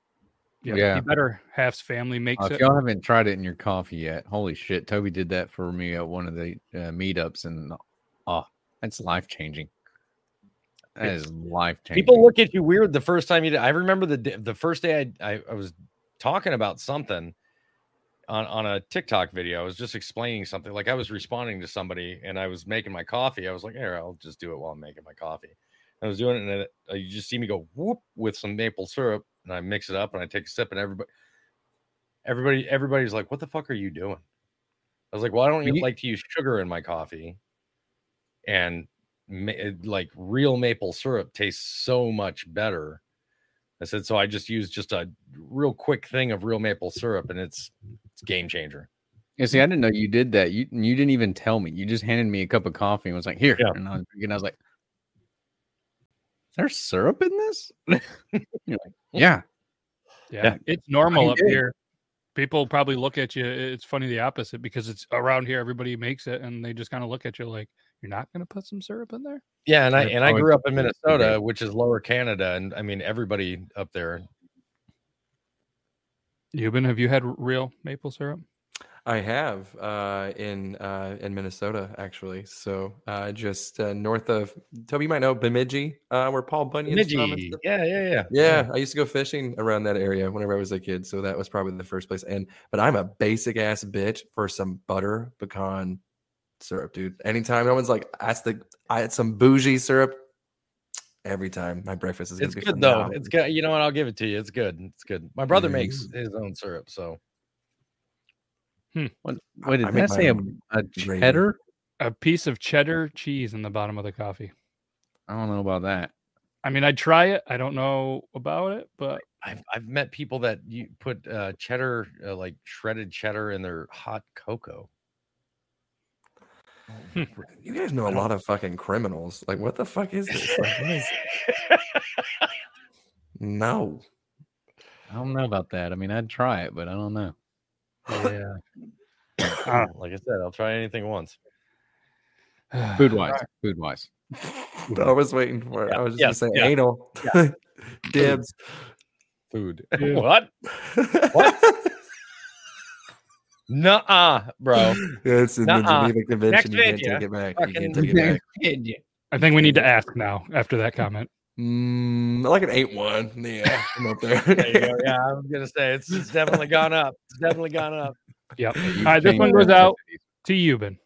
Yeah, Yeah. you better half's family makes Uh, if it. y'all haven't tried it in your coffee yet, holy shit! Toby did that for me at one of the uh, meetups, and oh, that's life changing. That It's- life changing. people look at you weird the first time you did. I remember the the first day I, I I was talking about something on on a TikTok video. I was just explaining something. Like I was responding to somebody, and I was making my coffee. I was like, "Here, I'll just do it while I'm making my coffee." I was doing it, and then, uh, you just see me go whoop with some maple syrup, and I mix it up, and I take a sip, and everybody, everybody, everybody's like, "What the fuck are you doing?" I was like, "Well, I don't You- like to use sugar in my coffee," and Eh, like real maple syrup tastes so much better. I said, so I just use just a real quick thing of real maple syrup, and it's it's game changer. Yeah, see, I didn't know you did that. You you didn't even tell me. You just handed me a cup of coffee and was like, "Here," Yeah. and I was, and I was like, "Is there syrup in this?" You're like, "Yeah." Yeah, Yeah. it's normal you up did. here. People probably look at you. It's funny the opposite because it's around here. Everybody makes it, and they just kind of look at you like you're not going to put some syrup in there. Yeah, and I and I grew up in pretty good. Minnesota, which is lower Canada, and I mean everybody up there. Yuban, have you had real maple syrup? I have uh, in uh, in Minnesota actually. So uh, just uh, north of Toby, you might know Bemidji, uh, where Paul Bunyan's from. and Bemidji. Yeah, yeah, yeah. Yeah, I used to go fishing around that area whenever I was a kid, so that was probably the first place. And but I'm a basic ass bitch for some butter pecan syrup, dude. Anytime no one's like, "That's the I had some bougie syrup." Every time my breakfast is gonna It's be good though. It's good. You know what? I'll give it to you. It's good. It's good. My brother makes Mm. his own syrup, so What, what did I that make say? A, a cheddar? A piece of cheddar cheese in the bottom of the coffee. I don't know about that. I mean, I'd try it. I don't know about it, but I've I've met people that you put uh, cheddar, uh, like shredded cheddar, in their hot cocoa. You guys know a lot of fucking criminals. Like, what the fuck is this? Like, what is- no. I don't know about that. I mean, I'd try it, but I don't know. Yeah. Uh, like I said, I'll try anything once. Food wise, food wise. I was waiting for it. I was just yes, gonna say yeah. anal. Dibs. Food. Yeah. what? What? Nuh-uh, bro. It's in the Nuh-uh. Geneva Convention. Next You can't take it back. You can't take it back. I think we need to ask now after that comment. Mm, like an eight one. Yeah, I'm up there. There you go. Yeah, I was gonna say it's, it's definitely gone up. It's definitely gone up. Yep. All you right, this one goes out to Yuban.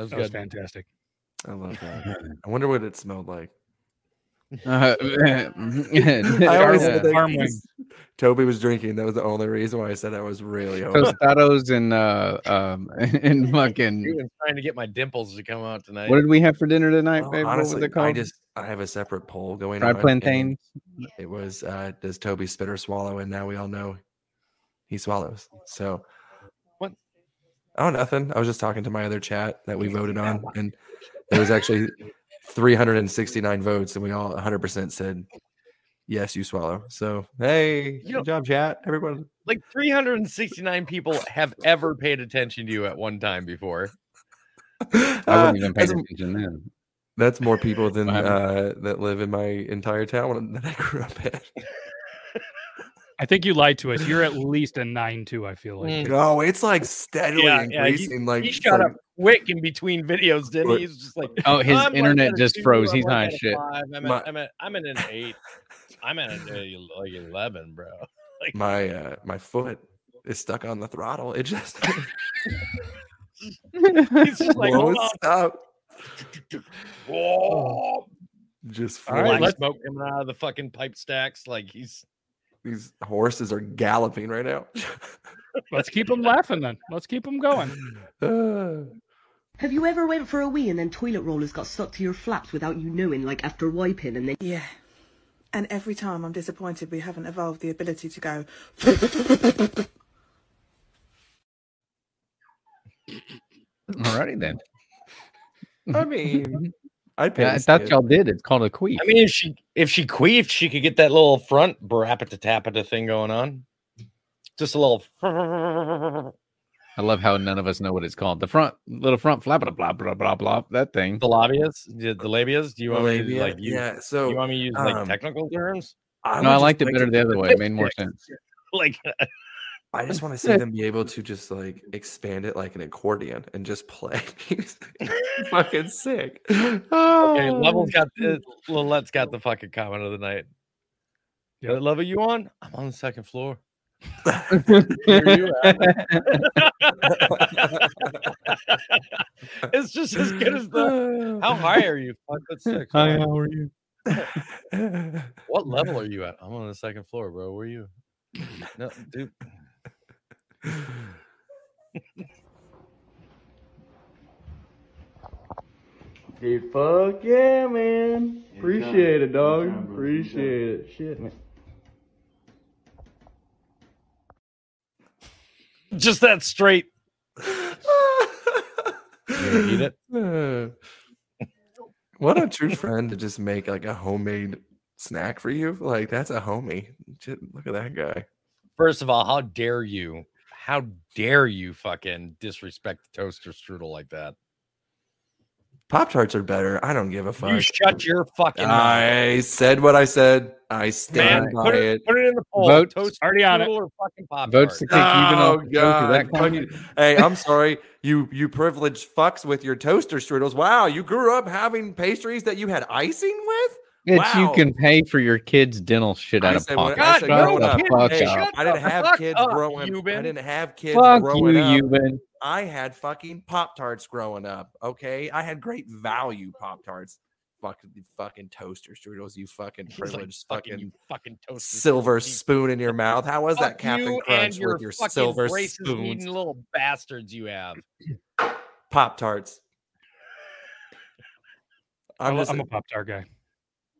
That was That was fantastic. I love that. I wonder what it smelled like. Uh, I always said that farm 'cause wings. Toby was drinking. That was the only reason why I said I was really hoping. Tostados and uh um and fucking Even trying to get my dimples to come out tonight. what did we have for dinner tonight, Well, babe? what was it called? I just I have a separate poll going Fried on. and plantains. It was uh does Toby spit or swallow? And now we all know he swallows. So What? Oh, nothing. I was just talking to my other chat that we voted on, and there was actually 369 votes, and we all 100% said yes, you swallow. So hey, You know- good job, chat. Everyone. Like 369 people have ever paid attention to you at one time before. I Uh, wouldn't even pay that's, attention then. that's more people than uh, that live in my entire town that I grew up in. I think you lied to us. You're at least a nine two. I feel like. Mm. Oh, it's like steadily Yeah, yeah, he- increasing. like he it's shot like- up quick in between videos, didn't he? He's just like, Oh, his I'm internet at just two, froze. I'm He's like high at as a shit. five, I'm, My- at, I'm, at, I'm at an eight. I'm at a, like 11, bro. Like, my uh, my foot is stuck on the throttle. It just he's just like, won't hold on. stop. Whoa. Just All right, flying. let's smoke coming out of the fucking pipe stacks. Like he's These horses are galloping right now. Let's keep them laughing then. Let's keep them going. Uh, Have you ever went for a wee and then toilet rollers got stuck to your flaps without you knowing, like after wiping and then Yeah. And every time I'm disappointed we haven't evolved the ability to go. Alrighty then. I mean, I'd pay Yeah, to I thought y'all did. It's called a queef. I mean, if she if she queefed, she could get that little front brapita tapita thing going on. Just a little. I love how none of us know what it's called. The front little front flap blah blah blah blah blah. That thing. The labias, the, the labias. Do you want me to Labia? like use, yeah. So you want me to use like um, technical terms? I No, would I just liked it like better to- the other way. It made more sense. Like I just want to see them be able to just like expand it like an accordion and just play. Fucking sick. okay, Oh. levels got uh, Lilette's got the fucking comment of the night. What level you on? I'm on the second floor. You it's just as good as the. How high are you? Five foot six. Hi, Wow. how are you? What level are you at? I'm on the second floor, bro. Where are you? No, dude. Dude, fuck yeah, man. Appreciate it, dog. Appreciate it. Shit, man. Just that straight. Yeah, eat it. What a true friend to just make like a homemade snack for you. Like that's a homie. Shit, look at that guy. First of all, how dare you? How dare you fucking disrespect the toaster strudel like that? Pop tarts are better. I don't give a fuck. You shut your fucking mouth. I said what I said. I stand Man, by put it. it, put it in the poll. Votes. Toast Already on it. strudel or fucking pop Votes to kick even Oh off the that God! hey, I'm sorry. You you privileged fucks with your toaster strudels. Wow, you grew up having pastries that you had icing with. It's wow. you can pay for your kids' dental shit I out of said when- pocket. I said Shut the up, fuck hey, up. I didn't have fuck kids up, growing. I didn't have kids Fuck growing you, up. Yuban. I had fucking Pop Tarts growing up. Okay, I had great value Pop Tarts. Fucking fucking toaster strudels. You fucking He's like, privileged fucking, fucking you fucking toaster silver strudel. spoon in your mouth. How was that Fuck Captain Crunch and your with your fucking silver braces spoons? little bastards you have. Pop Tarts. I'm I'm, just I'm a Pop Tart guy.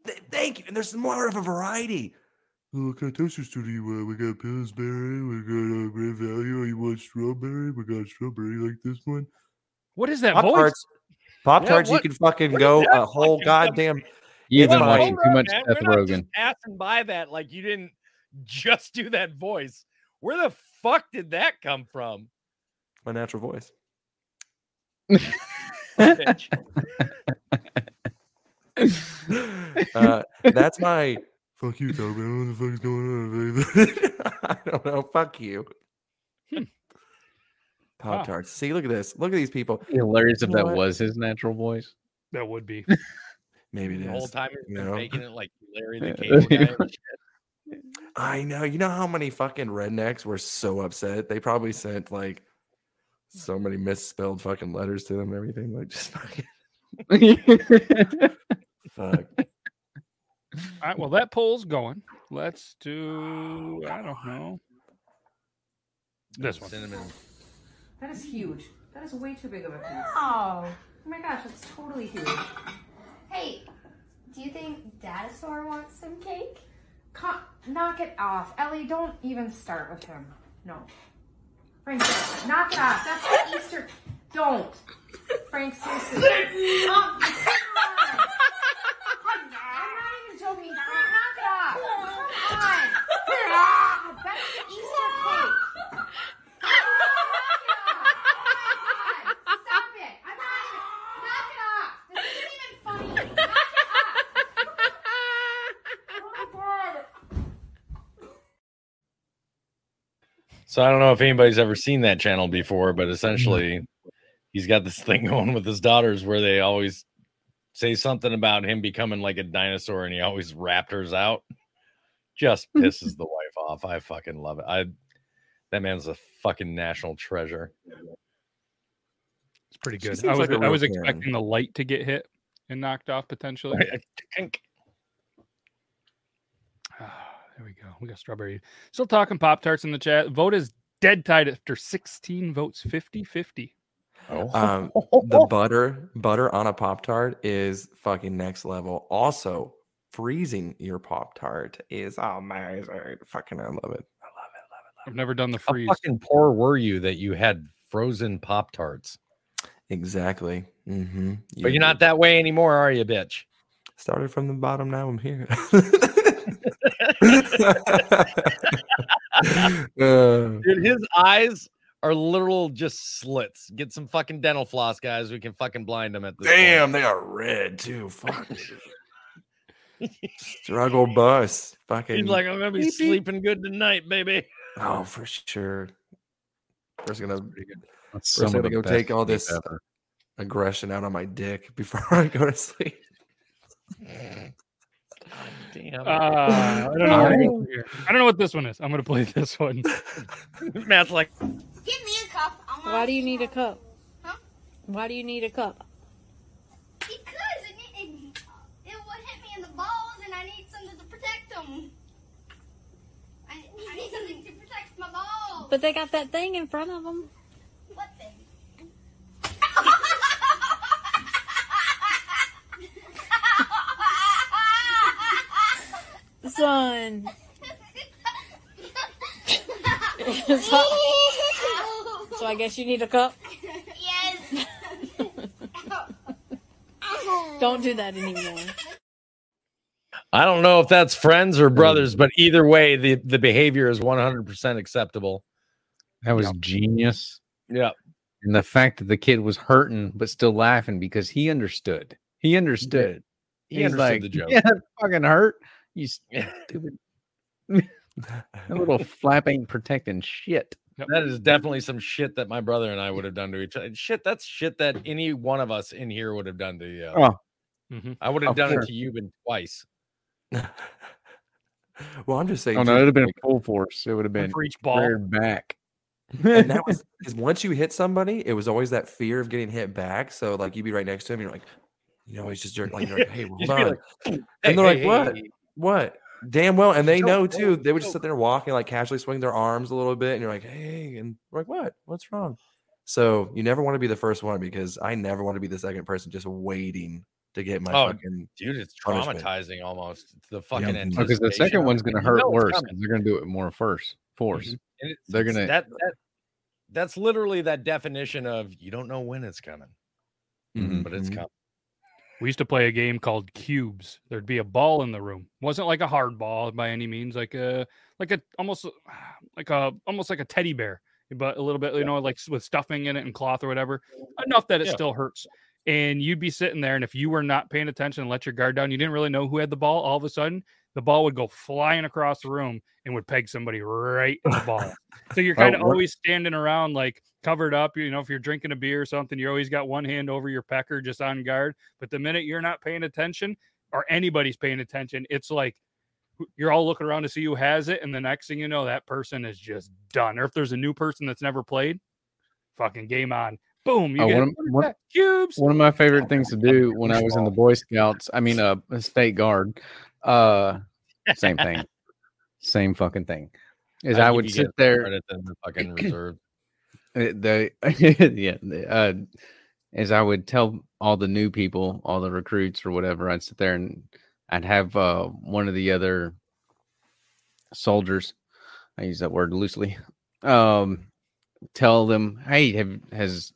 Th- thank you. And there's more of a variety. Oh, what kind of toasters do you want? We got Pillsbury, we got uh, Great Value. You want strawberry? We got strawberry like this one. What is that Pop voice? Tarts. Pop Yeah, Tarts, you can fucking go a whole goddamn. You've It's been watching too much man. Seth We're Rogen. passing by that like you didn't just do that voice. Where the fuck did that come from? My natural voice. Bitch. Uh, that's my. Fuck you, Tom. man. What the fuck is going on? I don't know. Fuck you. Pop Tarts. See, look at this. Look at these people. Hilarious if You know that what? was his natural voice. That would be. Maybe it the whole is. time he's you know? making it like Larry the Cable Guy. I know. You know how many fucking rednecks were so upset? They probably sent like so many misspelled fucking letters to them and everything. Like just fucking fuck. All right, well, that poll's going. Let's do, I don't know. This one. Cinnamon. That is huge. That is way too big of a piece. Oh, oh my gosh, that's totally huge. Hey, do you think Dinosaur wants some cake? Con- knock it off. Ellie, don't even start with him. No. Frank, knock it off. That's the Easter. Don't. Frank, seriously. Oh, come on. I'm not even joking. Frank, knock it off. Come on. Ah, That's the Easter cake. Knock it off. Stop it. I'm not even. Knock it off. This isn't even funny. Knock it off. Oh my god. So I don't know if anybody's ever seen that channel before, but essentially he's got this thing going with his daughters where they always say something about him becoming like a dinosaur and he always raptors out. Just pisses the wife off. I fucking love it. I that man's a fucking national treasure. It's pretty good. I was, like a I real was Karen. expecting the light to get hit and knocked off potentially. there we go. We got strawberry. Still talking Pop Tarts in the chat. Vote is dead tied after 16 votes, 50 50. Oh, Um, the butter butter on a pop tart is fucking next level. Also, freezing your pop tart is amazing. Fucking, I love it. I love it. I've never done the freeze. How freeze. fucking poor were you that you had frozen Pop Tarts? Exactly. Mm-hmm. But you're not that way anymore, are you, bitch? Started from the bottom. Now I'm here. Dude, his eyes are literal just slits. Get some fucking dental floss, guys. We can fucking blind them at this. point. damn, they are red too. Fuck. Struggle bus. Fucking. He's like, I'm gonna be Beep, beep. sleeping good tonight, baby. Oh, for sure. First gonna That's first some gonna go take all this ever. aggression out on my dick before I go to sleep. Damn. Uh, I don't know. where to go from here. I don't know what this one is. I'm gonna play this one. Matt's like, Give me a cup. I want Why do you need a cup? Huh? Why do you need a cup? Because it, it, it would hit me in the balls and I need something to protect them. I, I need something to protect my balls. But they got that thing in front of them. Son. so, so I guess you need a cup. yes. Don't do that anymore. I don't know if that's friends or mm. brothers, but either way, the, the behavior is 100% acceptable. That was genius. Yeah. And the fact that the kid was hurting but still laughing because he understood. He understood. He He's understood like, the joke. Yeah, fucking hurt. You stupid. that little flap ain't protecting shit. That is definitely some shit that my brother and I would have done to each other. Shit, that's shit that any one of us in here would have done to you. Oh. Mm-hmm. I would have Of done course. it to you been twice. Well, I'm just saying. Oh no, it'd have been like- full force. It would have been for each ball. back. and that was because once you hit somebody, it was always that fear of getting hit back. So like you'd be right next to him, and you're like, you know, he's just jerk, like, like, hey, hold on, like, and they're like, hey, what, hey, hey." What? Damn well, and they Choke, know too. They would just sit there walking, like casually swing their arms a little bit, and you're like, hey, and we're like, what? What's wrong? So you never want to be the first one because I never want to be the second person just waiting to get my Oh, fucking dude, it's punishment. traumatizing almost. It's the fucking Yeah. Because the second one's gonna You hurt know worse. They're gonna do it more first force. And it's- They're it's gonna that that that's literally that definition of you don't know when it's coming, Mhm. but it's Mhm. coming. We used to play a game called cubes. There'd be a ball in the room. wasn't like a hard ball by any means, like a like a almost like a almost like a teddy bear, but a little bit, you know, like with stuffing in it and cloth or whatever, enough that it Yeah. still hurts. And you'd be sitting there, and if you were not paying attention and let your guard down, you didn't really know who had the ball. All of a sudden, the ball would go flying across the room and would peg somebody right in the ball. so you're kind of always standing around like covered up. You know, if you're drinking a beer or something, you always got one hand over your pecker just on guard. But the minute you're not paying attention or anybody's paying attention, it's like you're all looking around to see who has it. And the next thing you know, that person is just done. Or if there's a new person that's never played, fucking game on. Boom. You Oh, get one, of, one, cubes. one of my favorite things to do when I was in the Boy Scouts, I mean, uh, a state guard, uh, same thing, same fucking thing, is I, give would sit there. the fucking reserve. Uh, the yeah uh as i would tell all the new people all the recruits or whatever i'd sit there and i'd have uh one of the other soldiers i use that word loosely um tell them hey have has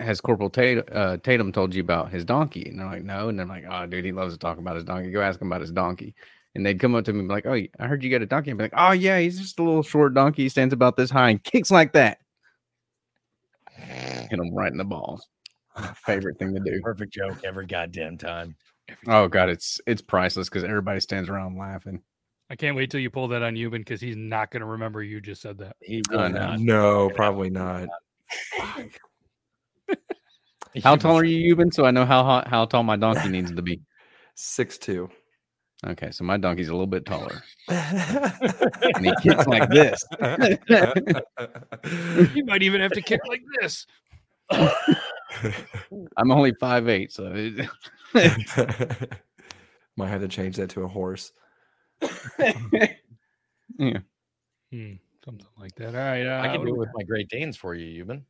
has corporal tatum, uh, tatum told you about his donkey and they're like no and they're like oh dude he loves to talk about his donkey go ask him about his donkey and they'd come up to me and be like oh i heard you got a donkey and be like oh yeah he's just a little short donkey he stands about this high and kicks like that hit him right in the balls. Favorite thing to do. Perfect joke every goddamn time. Oh god, it's it's priceless because everybody stands around laughing. I can't wait till you pull that on Yuban because he's not going to remember you just said that. He will not. No, probably not. How tall are you, Yuban? So I know how how, how tall my donkey needs to be. Six two. Okay, so my donkey's a little bit taller. and he kicks like this. you might even have to kick like this. I'm only five eight, so it, Might have to change that to a horse. yeah. Hmm, something like that. All right. Uh, I can do do it with my Great Danes for you, Yuban.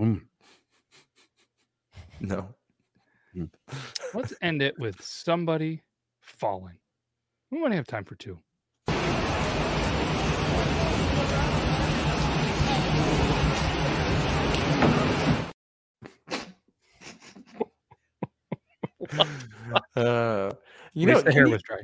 Mm. No. Let's end it with somebody falling. We want to have time for two. Uh, you know, the hair you- was dry.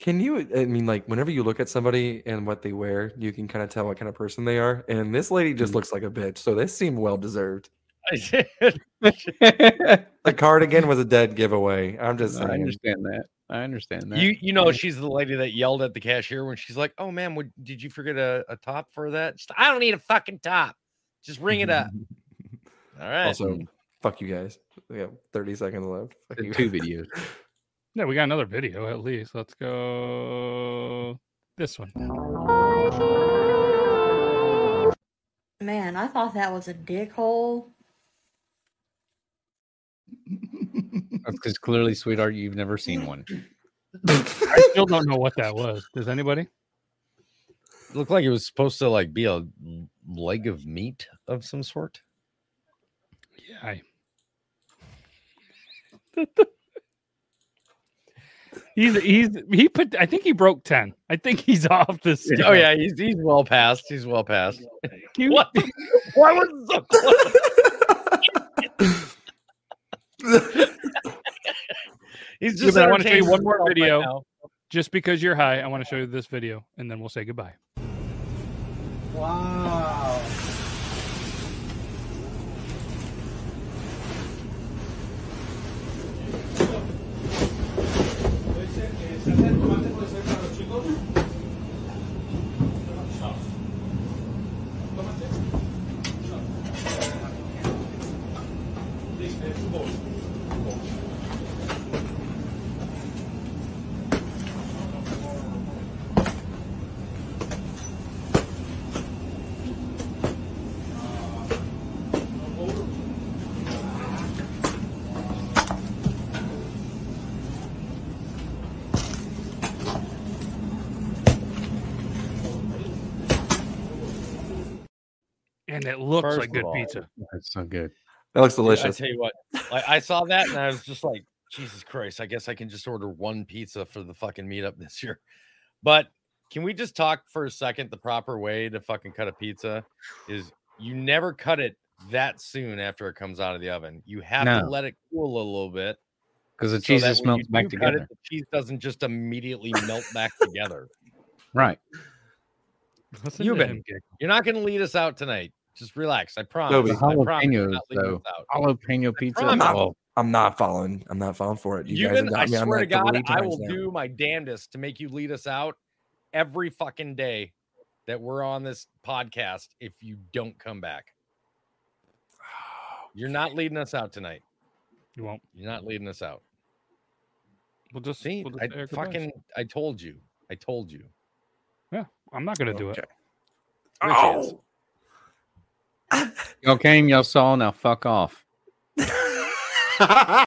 Can you? I mean, like, whenever you look at somebody and what they wear, you can kind of tell what kind of person they are. And this lady just looks like a bitch, so this seemed well deserved. I The cardigan was a dead giveaway. I'm just saying. I understand that. I understand that. You you know she's the lady that yelled at the cashier when she's like, "Oh man, would, did you forget a, a top for that?" She's like, I don't need a fucking top. Just ring it up. All right. Also, fuck you guys. We got 30 seconds left. Fuck you. two videos. Yeah, we got another video at least. Let's go this one. Man, I thought that was a dick hole. That's because clearly, sweetheart, you've never seen one. I still don't know what that was. Does anybody? Looked like it was supposed to like be a leg of meat of some sort. Yeah. I... he's he's he put. I think he broke ten. I think he's off the. Oh, scale. Oh yeah, he's he's well past. He's well past. What? Why was it so close? He's just. Yeah, I want to show you one more video. Right just because you're high, I want to show you this video, and then we'll say goodbye. Wow. And it looks First like good all, pizza. That's so good. That looks Dude, delicious. I tell you what, like, I saw that and I was just like, Jesus Christ, I guess I can just order one pizza for the fucking meetup this year. But can we just talk for a second? The proper way to fucking cut a pizza is you never cut it that soon after it comes out of the oven. You have to let it cool a little bit. Because the cheese that just melts back together. It, the cheese doesn't just immediately melt back together. Right. Listen You've to been. You're not going to lead us out tonight. Just relax. I promise. Toby. I promise you're Jalapenos, not leading though. us out. Jalapeno pizza. I'm not, Oh, I'm not following. I'm not falling for it. You guys have Even got I me on swear to that God, three I times will now. do my damnedest to make you lead us out every fucking day that we're on this podcast if you don't come back. You're not leading us out tonight. You won't. You're not leading us out. We'll just, See, we'll just I say our goodbyes. fucking I told you. I told you. Yeah, I'm not gonna do it. Rich is. Oh! Y'all came, y'all saw, now fuck off.